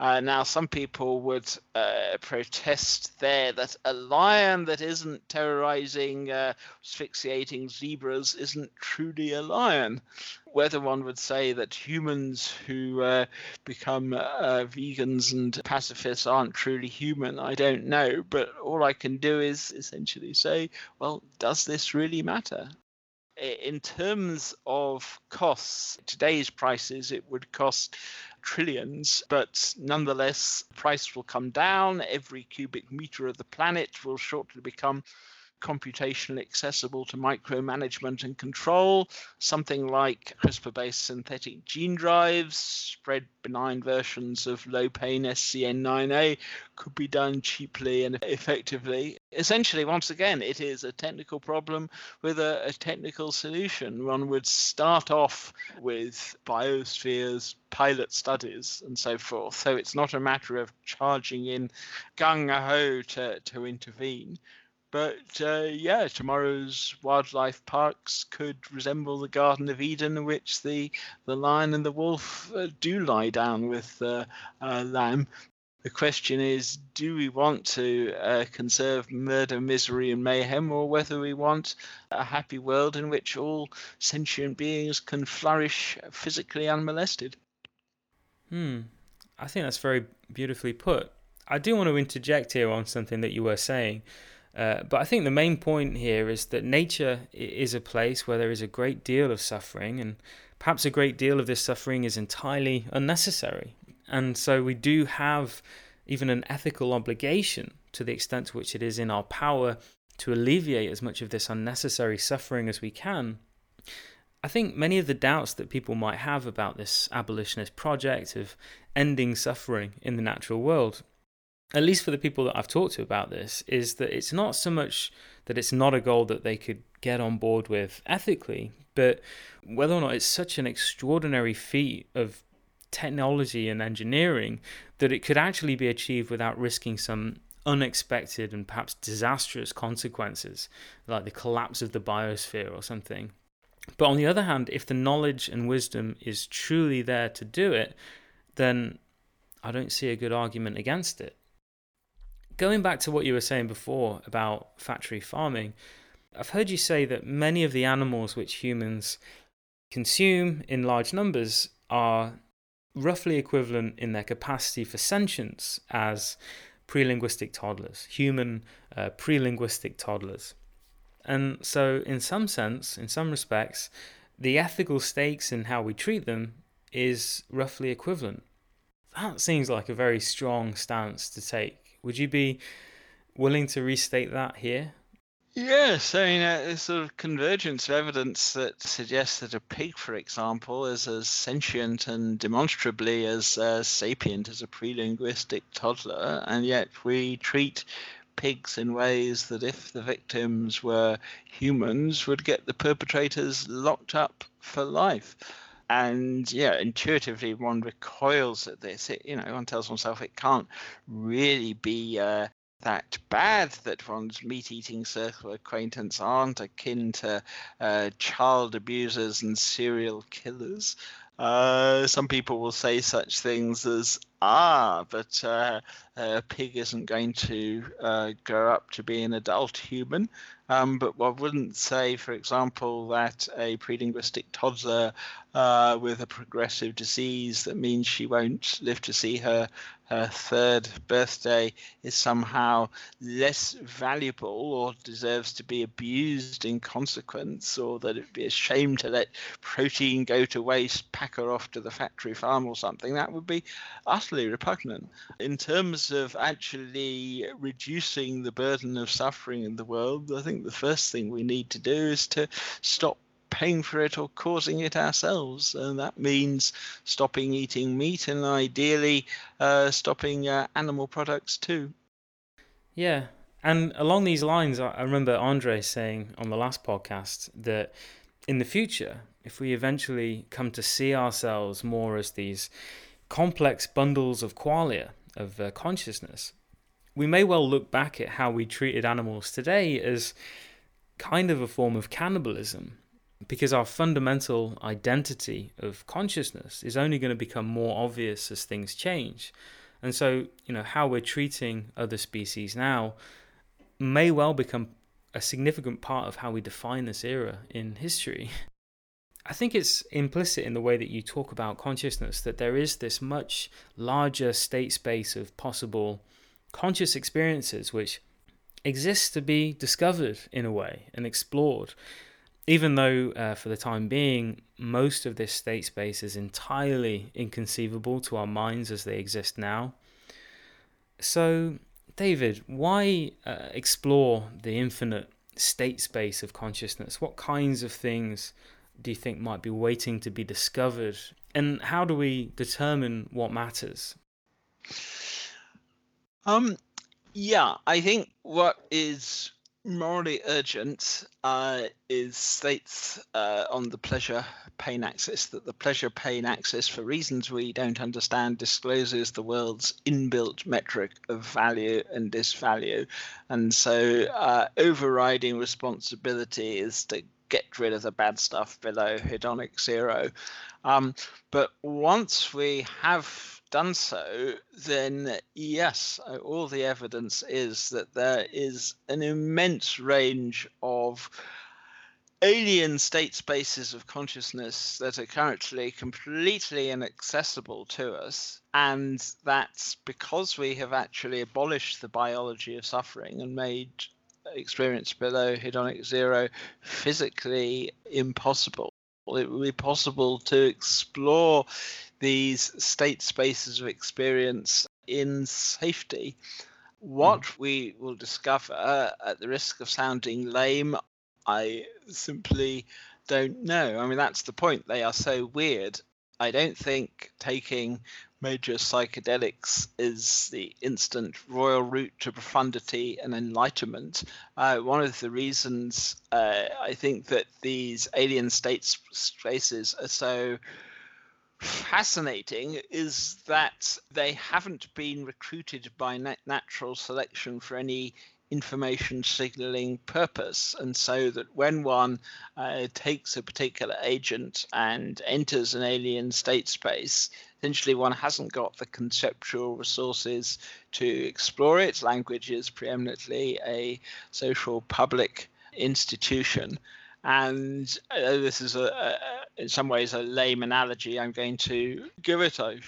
Uh, now, some people would uh, protest there that a lion that isn't terrorizing, uh, asphyxiating zebras isn't truly a lion. Whether one would say that humans who uh, become uh, vegans and pacifists aren't truly human, I don't know. But all I can do is essentially say, well, does this really matter? In terms of costs, today's prices, it would cost trillions, but nonetheless, price will come down. Every cubic meter of the planet will shortly become computationally accessible to micromanagement and control. Something like CRISPR based synthetic gene drives, spread benign versions of low pain SCN9A could be done cheaply and effectively. Essentially, once again, it is a technical problem with a, a technical solution. One would start off with biospheres, pilot studies, and so forth. So it's not a matter of charging in gung ho to, to intervene. But uh, yeah, tomorrow's wildlife parks could resemble the Garden of Eden, in which the, the lion and the wolf uh, do lie down with uh, lamb. The question is do we want to uh, conserve murder, misery, and mayhem, or whether we want a happy world in which all sentient beings can flourish physically unmolested? Hmm. I think that's very beautifully put. I do want to interject here on something that you were saying. Uh, but I think the main point here is that nature is a place where there is a great deal of suffering, and perhaps a great deal of this suffering is entirely unnecessary. And so we do have even an ethical obligation to the extent to which it is in our power to alleviate as much of this unnecessary suffering as we can. I think many of the doubts that people might have about this abolitionist project of ending suffering in the natural world at least for the people that I've talked to about this, is that it's not so much that it's not a goal that they could get on board with ethically, but whether or not it's such an extraordinary feat of technology and engineering that it could actually be achieved without risking some unexpected and perhaps disastrous consequences, like the collapse of the biosphere or something. But on the other hand, if the knowledge and wisdom is truly there to do it, then I don't see a good argument against it going back to what you were saying before about factory farming, I've heard you say that many of the animals which humans consume in large numbers are roughly equivalent in their capacity for sentience as pre-linguistic toddlers, human uh, pre-linguistic toddlers. And so, in some sense, in some respects, the ethical stakes in how we treat them is roughly equivalent. That seems like a very strong stance to take. Would you be willing to restate that here? Yes, I mean, uh, there's sort of convergence of evidence that suggests that a pig, for example, is as sentient and demonstrably as uh, sapient as a pre-linguistic toddler, and yet we treat pigs in ways that, if the victims were humans, would get the perpetrators locked up for life and yeah, intuitively one recoils at this. It, you know, one tells oneself it can't really be uh, that bad that one's meat-eating circle acquaintance aren't akin to uh, child abusers and serial killers. Uh, some people will say such things as, ah, but uh, a pig isn't going to uh, grow up to be an adult human. Um, but I wouldn't say, for example, that a prelinguistic toddler uh, with a progressive disease that means she won't live to see her her third birthday is somehow less valuable or deserves to be abused in consequence, or that it'd be a shame to let protein go to waste, pack her off to the factory farm or something. That would be utterly repugnant. In terms of actually reducing the burden of suffering in the world, I think the first thing we need to do is to stop paying for it or causing it ourselves. And that means stopping eating meat and ideally uh, stopping uh, animal products too. Yeah. And along these lines, I remember Andre saying on the last podcast that in the future, if we eventually come to see ourselves more as these complex bundles of qualia, of uh, consciousness, we may well look back at how we treated animals today as kind of a form of cannibalism because our fundamental identity of consciousness is only going to become more obvious as things change. And so, you know, how we're treating other species now may well become a significant part of how we define this era in history. I think it's implicit in the way that you talk about consciousness that there is this much larger state space of possible conscious experiences which exists to be discovered in a way and explored even though uh, for the time being most of this state space is entirely inconceivable to our minds as they exist now. So, David, why uh, explore the infinite state space of consciousness? What kinds of things do you think might be waiting to be discovered? And how do we determine what matters? Um, yeah, I think what is morally urgent uh, is states uh, on the pleasure pain axis that the pleasure pain axis, for reasons we don't understand, discloses the world's inbuilt metric of value and disvalue. And so, uh, overriding responsibility is to get rid of the bad stuff below hedonic zero. Um, but once we have done so, then yes, all the evidence is that there is an immense range of alien state spaces of consciousness that are currently completely inaccessible to us. And that's because we have actually abolished the biology of suffering and made experience below hedonic zero physically impossible. It would be possible to explore these state spaces of experience in safety. What mm. we will discover, at the risk of sounding lame, I simply don't know. I mean, that's the point. They are so weird. I don't think taking major psychedelics is the instant royal route to profundity and enlightenment. Uh, one of the reasons uh, I think that these alien state spaces are so fascinating is that they haven't been recruited by nat- natural selection for any information signaling purpose. And so that when one uh, takes a particular agent and enters an alien state space, essentially one hasn't got the conceptual resources to explore it. Language is preeminently a social public institution. And uh, this is a, a, in some ways a lame analogy. I'm going to give it. I,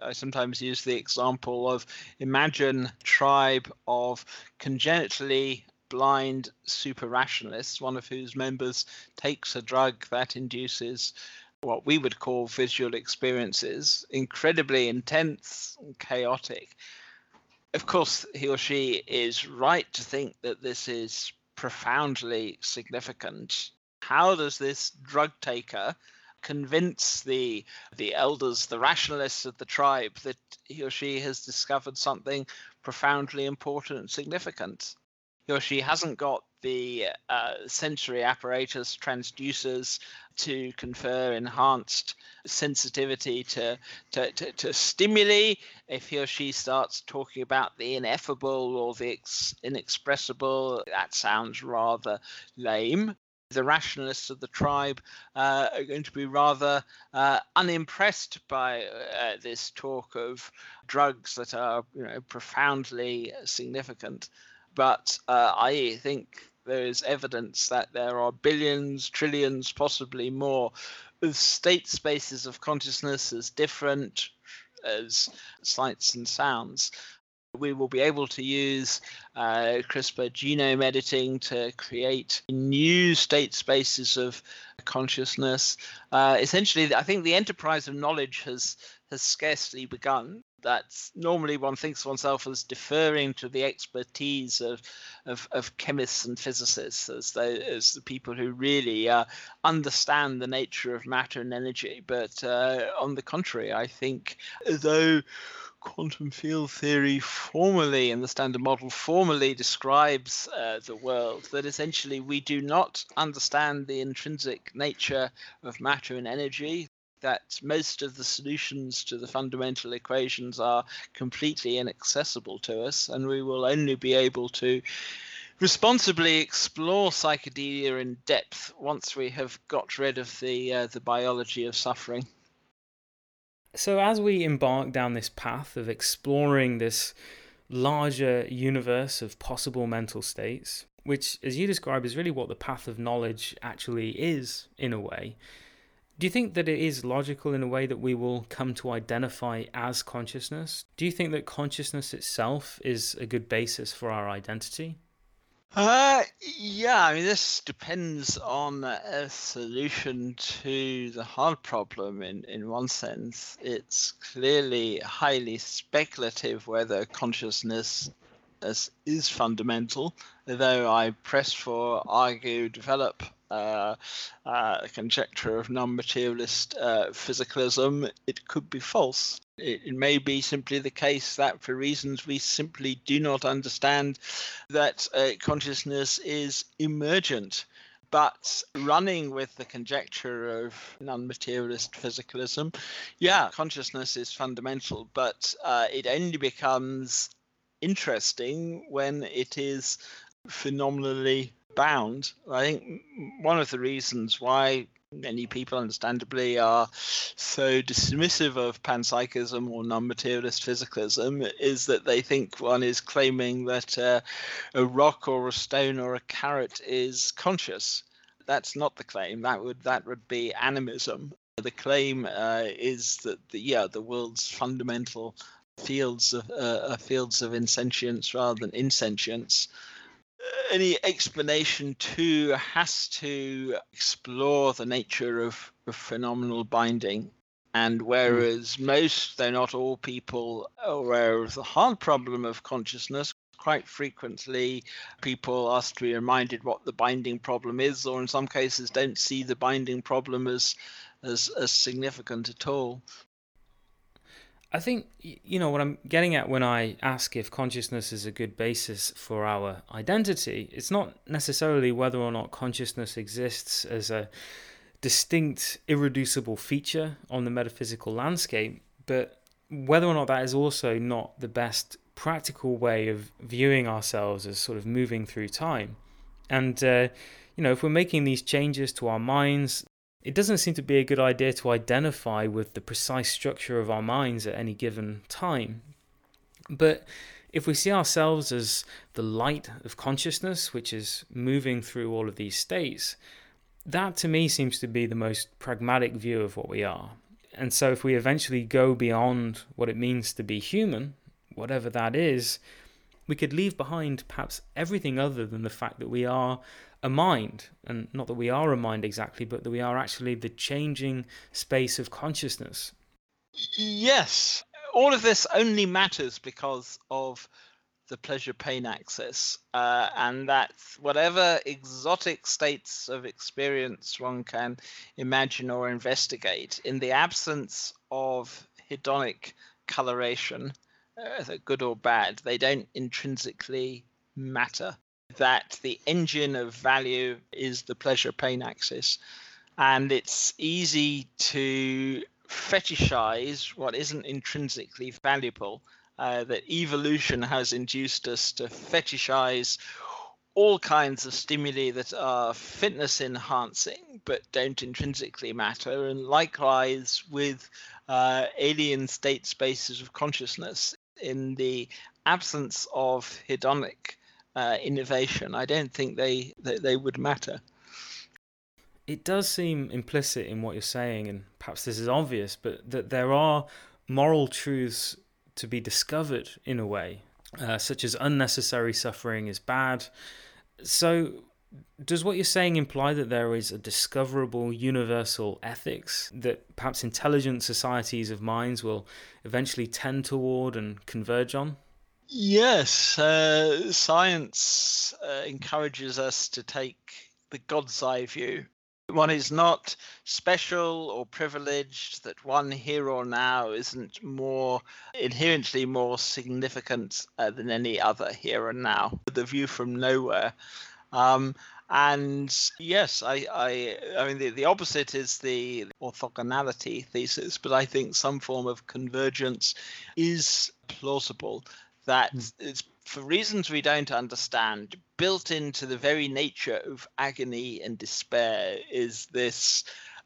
I sometimes use the example of imagine tribe of congenitally blind super rationalists, one of whose members takes a drug that induces what we would call visual experiences, incredibly intense and chaotic. Of course, he or she is right to think that this is profoundly significant. How does this drug taker convince the the elders, the rationalists of the tribe, that he or she has discovered something profoundly important and significant? He or she hasn't got the uh, sensory apparatus transducers to confer enhanced sensitivity to, to, to, to, stimuli. If he or she starts talking about the ineffable or the ex- inexpressible, that sounds rather lame. The rationalists of the tribe uh, are going to be rather uh, unimpressed by uh, this talk of drugs that are you know, profoundly significant. But uh, I think there is evidence that there are billions, trillions, possibly more of state spaces of consciousness as different as sights and sounds. We will be able to use uh, CRISPR genome editing to create new state spaces of consciousness. Uh, essentially, I think the enterprise of knowledge has has scarcely begun that's normally one thinks oneself as deferring to the expertise of of, of chemists and physicists as they, as the people who really uh, understand the nature of matter and energy. But uh, on the contrary, I think though quantum field theory formally and the standard model formally describes uh, the world that essentially we do not understand the intrinsic nature of matter and energy that most of the solutions to the fundamental equations are completely inaccessible to us, and we will only be able to responsibly explore psychedelia in depth once we have got rid of the uh, the biology of suffering. So as we embark down this path of exploring this larger universe of possible mental states, which as you describe is really what the path of knowledge actually is in a way, do you think that it is logical in a way that we will come to identify as consciousness? Do you think that consciousness itself is a good basis for our identity? Uh, yeah, I mean, this depends on a solution to the hard problem in, in one sense. It's clearly highly speculative whether consciousness consciousness is fundamental, though I press for, argue, develop uh, uh, a conjecture of non materialist uh, physicalism, it could be false. It, it, may be simply the case that for reasons we simply do not understand, that uh, consciousness is emergent. But running with the conjecture of non materialist physicalism, yeah, consciousness is fundamental, but uh, it only becomes interesting when it is phenomenally bound. I think one of the reasons why many people understandably are so dismissive of panpsychism or non-materialist physicalism is that they think one is claiming that uh, a rock or a stone or a carrot is conscious. That's not the claim. That would that would be animism. The claim uh, is that the, yeah the world's fundamental fields of uh, fields of insentience rather than insentience any explanation too has to explore the nature of, of phenomenal binding. And whereas mm. most, though not all people, are aware of the hard problem of consciousness, quite frequently people ask to be reminded what the binding problem is, or in some cases don't see the binding problem as as, as significant at all. I think, you know, what I'm getting at when I ask if consciousness is a good basis for our identity, it's not necessarily whether or not consciousness exists as a distinct, irreducible feature on the metaphysical landscape, but whether or not that is also not the best practical way of viewing ourselves as sort of moving through time. And, uh, you know, if we're making these changes to our minds, it doesn't seem to be a good idea to identify with the precise structure of our minds at any given time. But if we see ourselves as the light of consciousness, which is moving through all of these states, that to me seems to be the most pragmatic view of what we are. And so, if we eventually go beyond what it means to be human, whatever that is, we could leave behind perhaps everything other than the fact that we are a mind, and not that we are a mind exactly, but that we are actually the changing space of consciousness. Yes, all of this only matters because of the pleasure pain axis, uh, and that whatever exotic states of experience one can imagine or investigate, in the absence of hedonic coloration, uh, good or bad, they don't intrinsically matter that the engine of value is the pleasure pain axis. And it's easy to fetishize what isn't intrinsically valuable. Uh, that evolution has induced us to fetishize all kinds of stimuli that are fitness enhancing but don't intrinsically matter. And likewise with uh, alien state spaces of consciousness, in the absence of hedonic uh, innovation, I don't think they, they, they would matter. It does seem implicit in what you're saying, and perhaps this is obvious, but that there are moral truths to be discovered in a way, uh, such as unnecessary suffering is bad. So, does what you're saying imply that there is a discoverable universal ethics that perhaps intelligent societies of minds will eventually tend toward and converge on? Yes, uh, science uh, encourages us to take the God's eye view. One is not special or privileged, that one here or now isn't more inherently more significant uh, than any other here and now. The view from nowhere. Um, and yes, I, I, I mean, the, the opposite is the orthogonality thesis, but I think some form of convergence is plausible that hmm. it's for reasons we don't understand, built into the very nature of agony and despair is this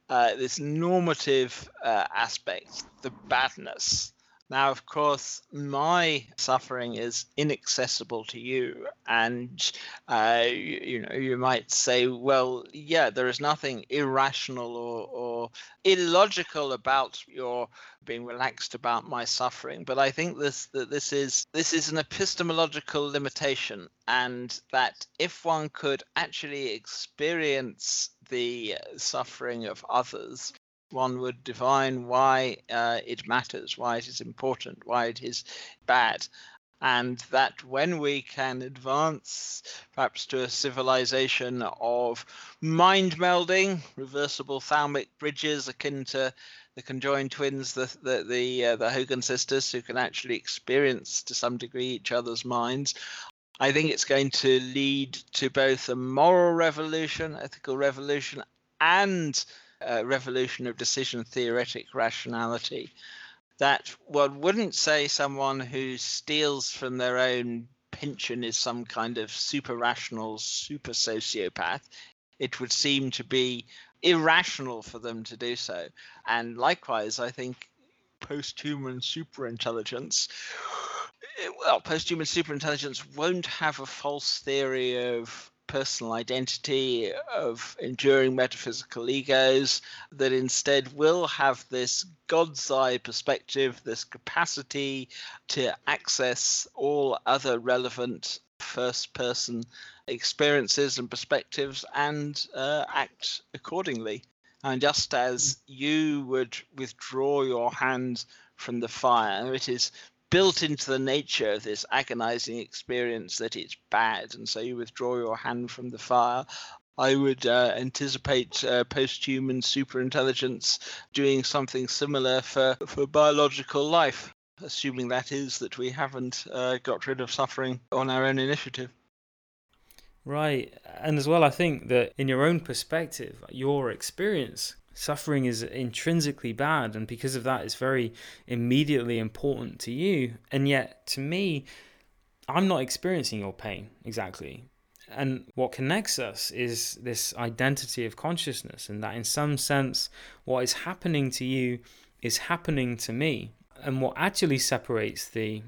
uh, this normative uh, aspect, the badness now, of course, my suffering is inaccessible to you, and uh, you, you, know you might say, well, yeah, there is nothing irrational or, or illogical about your being relaxed about my suffering. But I think this that this is this is an epistemological limitation, and that if one could actually experience the suffering of others one would define why uh, it matters, why it is important, why it is bad. and that when we can advance perhaps to a civilization of mind melding, reversible thalamic bridges akin to the conjoined twins, the the the, uh, the Hogan sisters, who can actually experience to some degree each other's minds. I think it's going to lead to both a moral revolution, ethical revolution, and revolution of decision theoretic rationality that one wouldn't say someone who steals from their own pension is some kind of super rational, super sociopath. It would seem to be irrational for them to do so. And likewise, I think post-human superintelligence eh, well post-human superintelligence won't have a false theory of personal identity, of enduring metaphysical egos, that instead will have this God's eye perspective, this capacity to access all other relevant first person experiences and perspectives and uh, act accordingly. And just as you would withdraw your hand from the fire, it is built into the nature of this agonizing experience that it's bad, and so you withdraw your hand from the fire. I would uh, anticipate uh, post-human superintelligence doing something similar for, for biological life, assuming that is that we haven't uh, got rid of suffering on our own initiative. Right. And as well, I think that in your own perspective, your experience Suffering is intrinsically bad, and because of that, it's very immediately important to you. And yet, to me, I'm not experiencing your pain exactly. And what connects us is this identity of consciousness, and that in some sense, what is happening to you is happening to me. And what actually separates the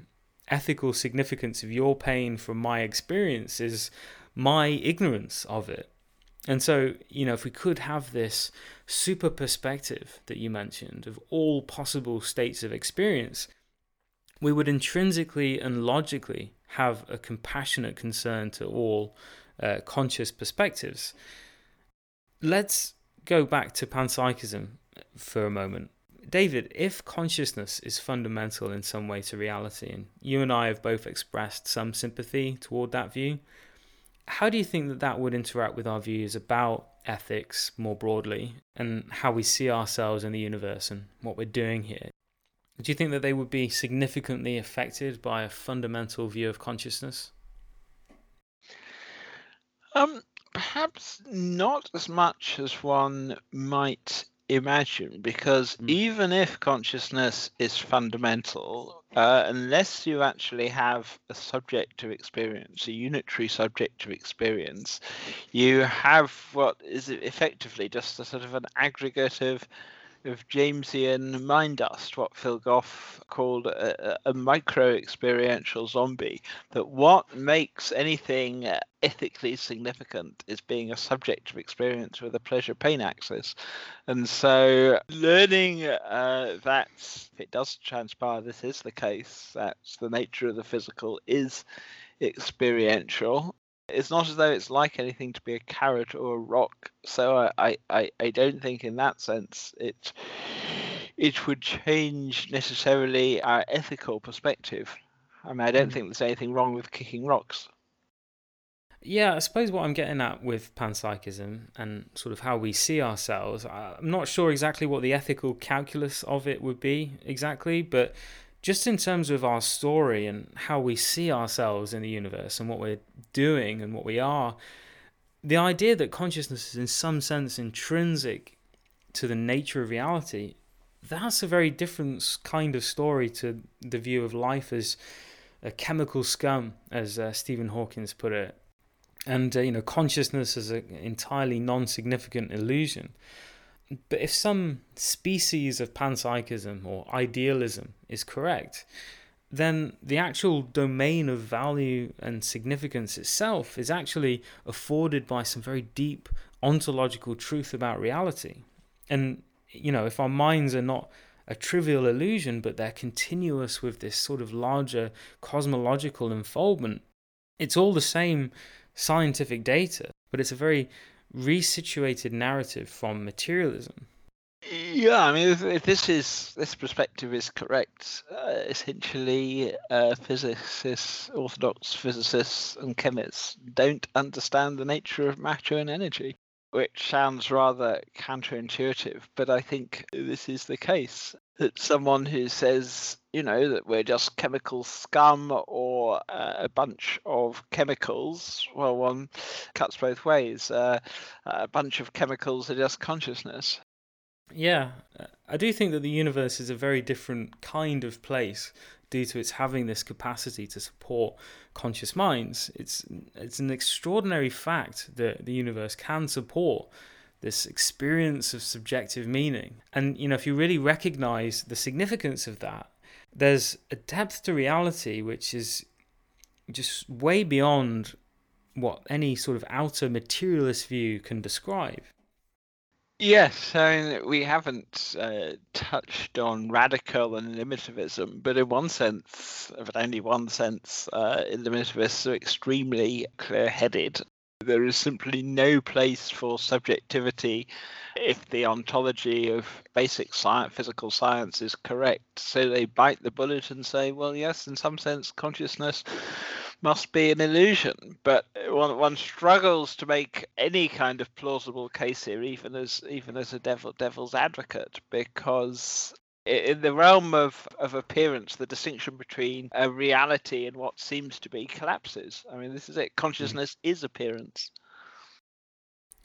ethical significance of your pain from my experience is my ignorance of it. And so, you know, if we could have this super perspective that you mentioned of all possible states of experience, we would intrinsically and logically have a compassionate concern to all uh, conscious perspectives. Let's go back to panpsychism for a moment. David, if consciousness is fundamental in some way to reality, and you and I have both expressed some sympathy toward that view, how do you think that that would interact with our views about ethics more broadly and how we see ourselves in the universe and what we're doing here? Do you think that they would be significantly affected by a fundamental view of consciousness? Um, perhaps not as much as one might imagine, because mm. even if consciousness is fundamental, uh, unless you actually have a subjective experience, a unitary subjective experience, you have what is effectively just a sort of an aggregate of of Jamesian mind dust, what Phil Goff called a, a micro experiential zombie. That what makes anything ethically significant is being a subjective experience with a pleasure pain axis. And so, learning uh, that if it does transpire, this is the case, that's the nature of the physical is experiential it's not as though it's like anything to be a carrot or a rock. So I, I, I don't think in that sense it it would change necessarily our ethical perspective. I mean, I don't mm. think there's anything wrong with kicking rocks. Yeah, I suppose what I'm getting at with panpsychism and sort of how we see ourselves, I'm not sure exactly what the ethical calculus of it would be exactly, but just in terms of our story and how we see ourselves in the universe and what we're doing and what we are, the idea that consciousness is in some sense intrinsic to the nature of reality, that's a very different kind of story to the view of life as a chemical scum, as uh, Stephen Hawkins put it. And, uh, you know, consciousness as an entirely non significant illusion. But if some species of panpsychism or idealism is correct, then the actual domain of value and significance itself is actually afforded by some very deep ontological truth about reality. And, you know, if our minds are not a trivial illusion, but they're continuous with this sort of larger cosmological unfoldment, it's all the same scientific data, but it's a very resituated narrative from materialism. Yeah, I mean, if, if this is this perspective is correct, uh, essentially, uh, physicists, orthodox physicists, and chemists don't understand the nature of matter and energy, which sounds rather counterintuitive. But I think this is the case that someone who says, you know, that we're just chemical scum or uh, a bunch of chemicals, well, one cuts both ways. Uh, a bunch of chemicals are just consciousness. Yeah, I do think that the universe is a very different kind of place due to its having this capacity to support conscious minds. It's it's an extraordinary fact that the universe can support this experience of subjective meaning. And you know, if you really recognize the significance of that, there's a depth to reality which is just way beyond what any sort of outer materialist view can describe. Yes, I mean, we haven't uh, touched on radical eliminativism, but in one sense, but only one sense, uh, eliminativists are extremely clear headed. There is simply no place for subjectivity if the ontology of basic science, physical science is correct. So they bite the bullet and say, well, yes, in some sense, consciousness must be an illusion. But one, one struggles to make any kind of plausible case here, even as even as a devil devil's advocate, because in the realm of, of appearance, the distinction between a reality and what seems to be collapses. I mean, this is it. Consciousness mm. is appearance.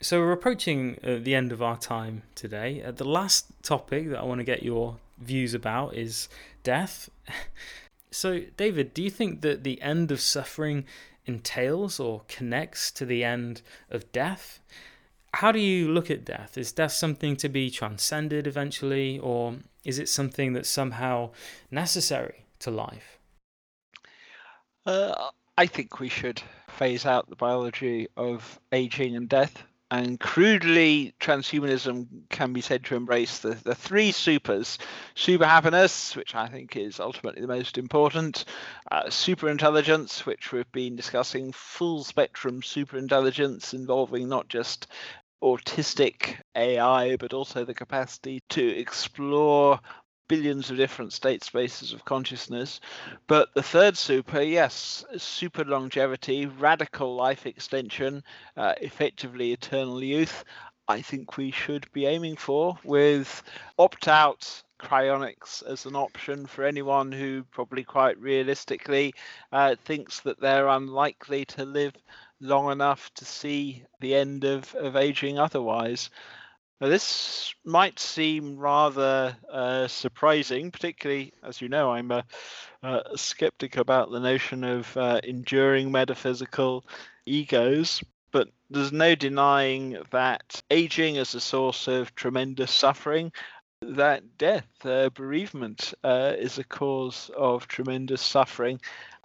So we're approaching uh, the end of our time today. Uh, the last topic that I want to get your views about is death. So, David, do you think that the end of suffering entails or connects to the end of death? How do you look at death? Is death something to be transcended eventually, or is it something that's somehow necessary to life? Uh, I think we should phase out the biology of aging and death and crudely, transhumanism can be said to embrace the, the three supers. Super happiness, which I think is ultimately the most important, uh, super intelligence, which we've been discussing, full spectrum super intelligence involving not just autistic AI, but also the capacity to explore billions of different state spaces of consciousness. But the third super, yes, super longevity, radical life extension, uh, effectively eternal youth. I think we should be aiming for with opt out cryonics as an option for anyone who probably quite realistically uh, thinks that they're unlikely to live long enough to see the end of, of aging otherwise. Now, this might seem rather uh, surprising, particularly as you know, I'm a, a skeptic about the notion of uh, enduring metaphysical egos. But there's no denying that aging is a source of tremendous suffering, that death, uh, bereavement, uh, is a cause of tremendous suffering,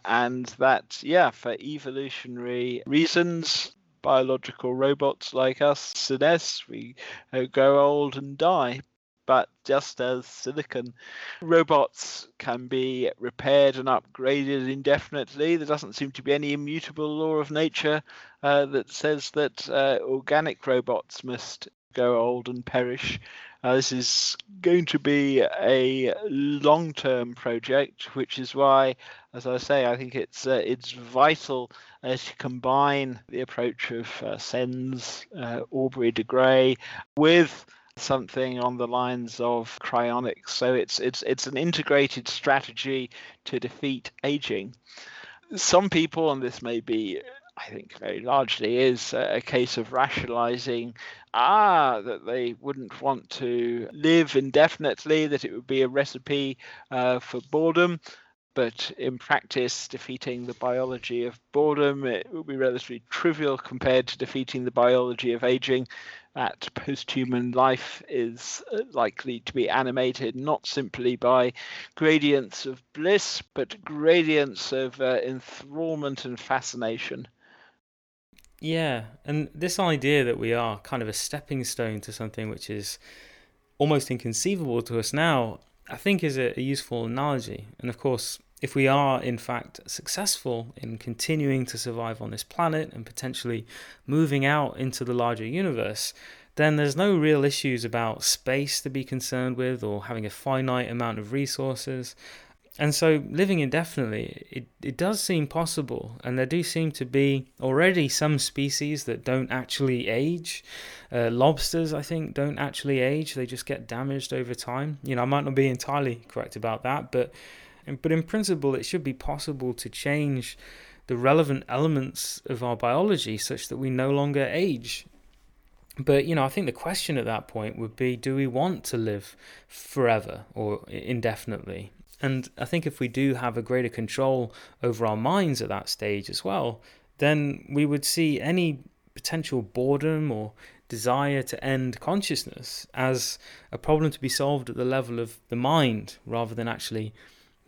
and that, yeah, for evolutionary reasons, biological robots like us, Sines, we uh, grow old and die. But just as silicon robots can be repaired and upgraded indefinitely, there doesn't seem to be any immutable law of nature uh, that says that uh, organic robots must go old and perish. Uh, this is going to be a long-term project, which is why, as I say, I think it's uh, it's vital uh, to combine the approach of uh, SENS, uh, Aubrey de Grey, with something on the lines of cryonics. So it's it's it's an integrated strategy to defeat aging. Some people, and this may be I think very largely is a case of rationalizing ah that they wouldn't want to live indefinitely, that it would be a recipe uh, for boredom. But in practice, defeating the biology of boredom it would be relatively trivial compared to defeating the biology of aging. That post-human life is uh, likely to be animated not simply by gradients of bliss, but gradients of uh, enthrallment and fascination. Yeah, and this idea that we are kind of a stepping stone to something which is almost inconceivable to us now, I think is a, a, useful analogy. And of course, if we are in fact successful in continuing to survive on this planet and potentially moving out into the larger universe, then there's no real issues about space to be concerned with or having a finite amount of resources. And so living indefinitely, it, it does seem possible, and there do seem to be already some species that don't actually age. Uh, lobsters, I think, don't actually age; they just get damaged over time. You know, I might not be entirely correct about that, but but in principle, it should be possible to change the relevant elements of our biology such that we no longer age. But you know, I think the question at that point would be: Do we want to live forever or indefinitely? And I think if we do have a greater control over our minds at that stage as well, then we would see any potential boredom or desire to end consciousness as a problem to be solved at the level of the mind rather than actually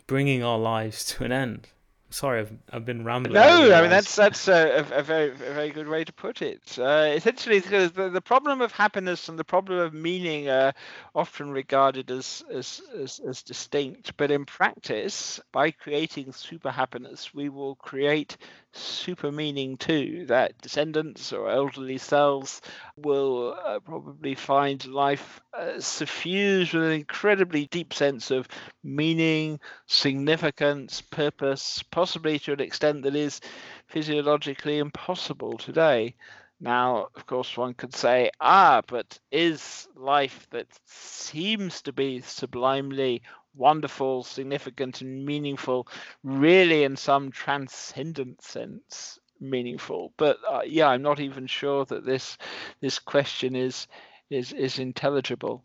bringing our lives to an end. Sorry, I've, I've been rambling. No, I mean that's that's a, a, very a very good way to put it. Uh, essentially, the, the problem of happiness and the problem of meaning are often regarded as, as as, as distinct, but in practice, by creating super happiness, we will create super meaning too. That descendants or elderly cells will uh, probably find life uh, suffused with an incredibly deep sense of meaning, significance, purpose, possibly to an extent that is physiologically impossible today. Now, of course, one could say, ah, but is life that seems to be sublimely wonderful, significant, and meaningful, really in some transcendent sense meaningful. But uh, yeah, I'm not even sure that this this question is is is intelligible.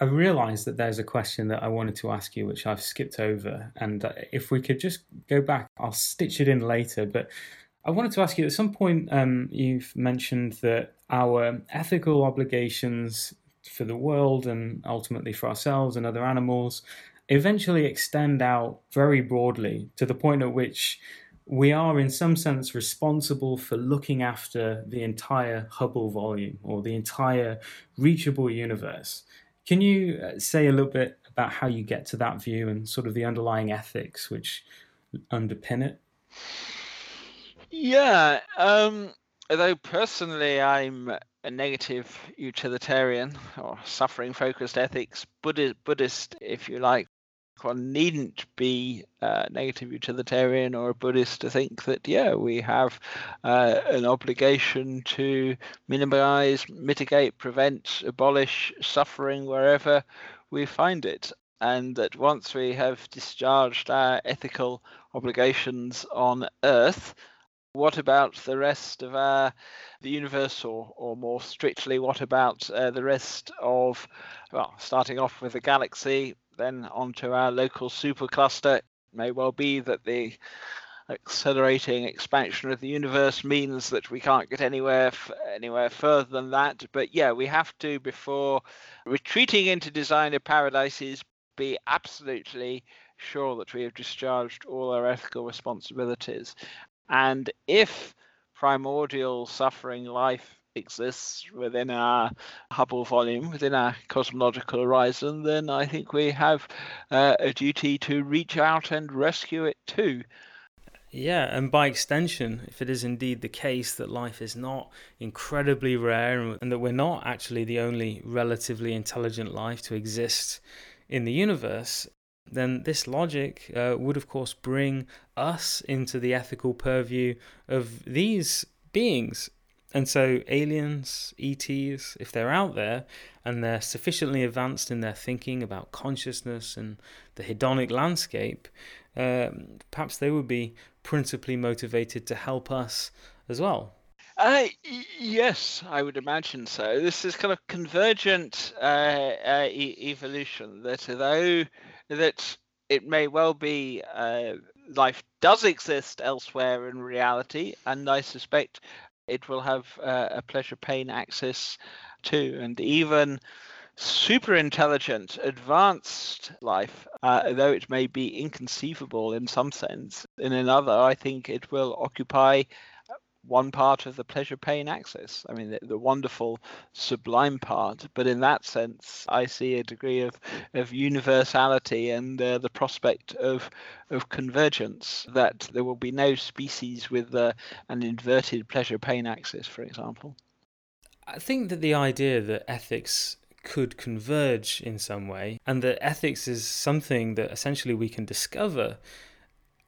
I realised that there's a question that I wanted to ask you, which I've skipped over, and uh, if we could just go back, I'll stitch it in later. But I wanted to ask you at some point, um, you've mentioned that our ethical obligations for the world and ultimately for ourselves and other animals eventually extend out very broadly to the point at which we are, in some sense, responsible for looking after the entire Hubble volume or the entire reachable universe. Can you uh, say a little bit about how you get to that view and sort of the underlying ethics which underpin it? Yeah, um, although personally I'm a negative utilitarian or suffering focused ethics Buddhist, if you like. One needn't be a negative utilitarian or a Buddhist to think that, yeah, we have uh, an obligation to minimize, mitigate, prevent, abolish suffering wherever we find it. And that once we have discharged our ethical obligations on earth, what about the rest of uh, the universe, or, or more strictly, what about uh, the rest of, well, starting off with the galaxy, then onto our local supercluster? It may well be that the accelerating expansion of the universe means that we can't get anywhere anywhere further than that. But yeah, we have to before retreating into designer paradises be absolutely sure that we have discharged all our ethical responsibilities. And if primordial suffering life exists within our Hubble volume, within our cosmological horizon, then I think we have uh, a duty to reach out and rescue it too. Yeah, and by extension, if it is indeed the case that life is not incredibly rare and that we're not actually the only relatively intelligent life to exist in the universe, then this logic uh, would, of course, bring us into the ethical purview of these beings. And so, aliens, ETs, if they're out there and they're sufficiently advanced in their thinking about consciousness and the hedonic landscape, um, perhaps they would be principally motivated to help us as well. Uh, yes, I would imagine so. This is kind of convergent uh, uh, e- evolution. That although that it may well be uh, life does exist elsewhere in reality, and I suspect it will have uh, a pleasure pain axis too, and even super intelligent, advanced life, uh, though it may be inconceivable in some sense, in another, I think it will occupy one part of the pleasure pain axis. I mean, the, the, wonderful, sublime part. But in that sense, I see a degree of, of universality and uh, the prospect of, of convergence, that there will be no species with uh, an inverted pleasure pain axis, for example. I think that the idea that ethics could converge in some way and that ethics is something that essentially we can discover,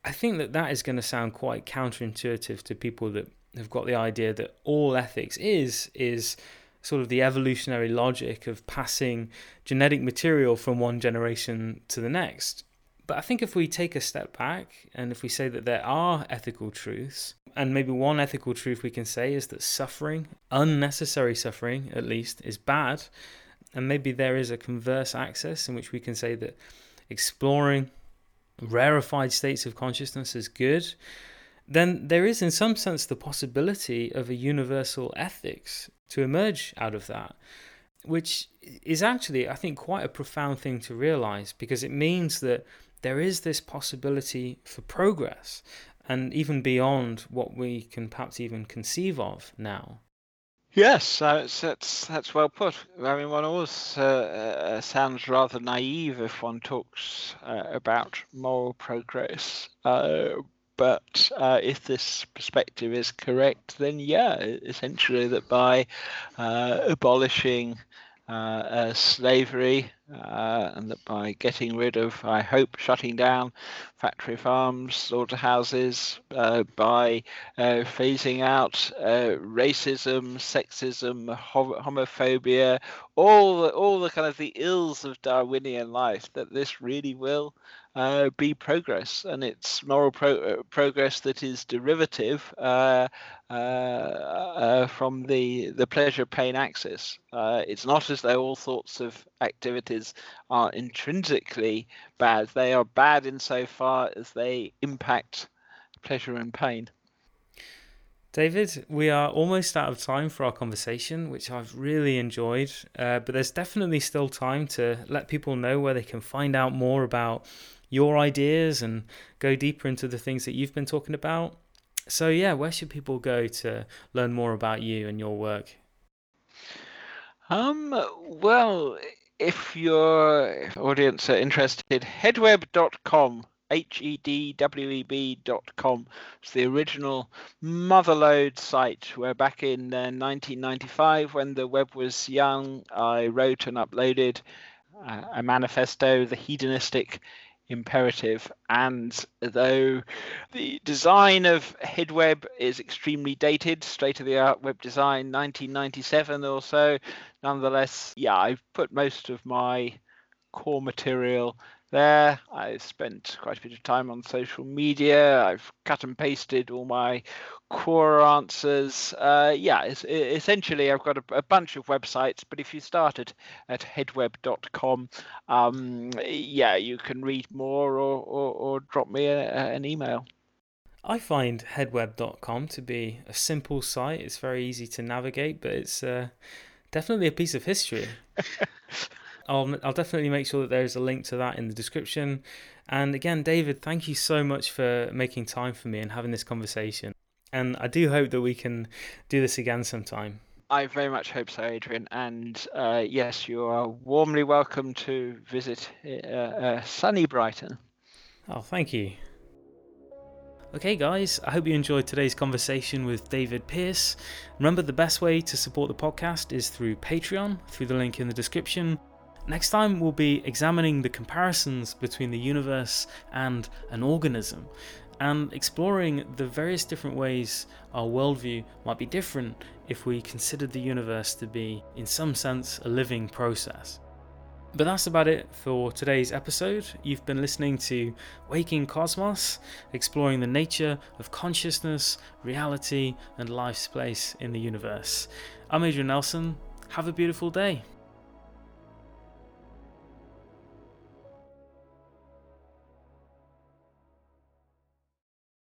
I think that that is going to sound quite counterintuitive to people that have got the idea that all ethics is is sort of the evolutionary logic of passing genetic material from one generation to the next. But I think if we take a step back and if we say that there are ethical truths, and maybe one ethical truth we can say is that suffering, unnecessary suffering at least, is bad, and maybe there is a converse axis in which we can say that exploring rarefied states of consciousness is good, then there is, in some sense, the possibility of a universal ethics to emerge out of that, which is actually, I think, quite a profound thing to realize because it means that there is this possibility for progress and even beyond what we can perhaps even conceive of now. Yes, that's that's, that's well put. I mean, one always uh, uh, sounds rather naive if one talks uh, about moral progress. Uh, but uh, if this perspective is correct, then yeah, essentially that by uh, abolishing uh, slavery, uh, and that by getting rid of, I hope, shutting down factory farms, slaughterhouses, uh, by uh, phasing out racism, sexism, homophobia, all the, all the kind of the ills of Darwinian life, that this really will uh, be progress, and it's moral pro- uh, progress that is derivative uh, uh, uh from the the pleasure pain axis. Uh, it's not as though all sorts of activities are intrinsically bad; they are bad insofar as they impact pleasure and pain. David, we are almost out of time for our conversation, which I've really enjoyed. but there's definitely still time to let people know where they can find out more about your ideas and go deeper into the things that you've been talking about. So, yeah, where should people go to learn more about you and your work? Um, well, if your audience are interested, hedweb.com, H E D W E B.com. It's the original Motherlode site where back in uh, 1995, when the web was young, I wrote and uploaded uh, a manifesto, The Hedonistic imperative. And though the design of HedWeb is extremely dated, state of the art web design 1997 or so, nonetheless, yeah, I've put most of my core material there. I spent quite a bit of time on social media. I've cut and pasted all my core answers. Uh, yeah, essentially, I've got a, a, bunch of websites, but if you started at hedweb.com, um, yeah, you can read more or, or, or drop me a, an email. I find hedweb.com to be a simple site. It's very easy to navigate, but it's uh, definitely a piece of history. I'll, I'll definitely make sure that there's a link to that in the description. And again, David, thank you so much for making time for me and having this conversation. And I do hope that we can do this again sometime. I very much hope so, Adrian. And uh, yes, you are warmly welcome to visit uh, uh, sunny Brighton. Oh, thank you. Okay, guys, I hope you enjoyed today's conversation with David Pearce. Remember, the best way to support the podcast is through Patreon, through the link in the description. Next time, we'll be examining the comparisons between the universe and an organism and exploring the various different ways our worldview might be different if we considered the universe to be, in some sense, a living process. But that's about it for today's episode. You've been listening to Waking Cosmos, exploring the nature of consciousness, reality, and life's place in the universe. I'm Adrian Nelson. Have a beautiful day.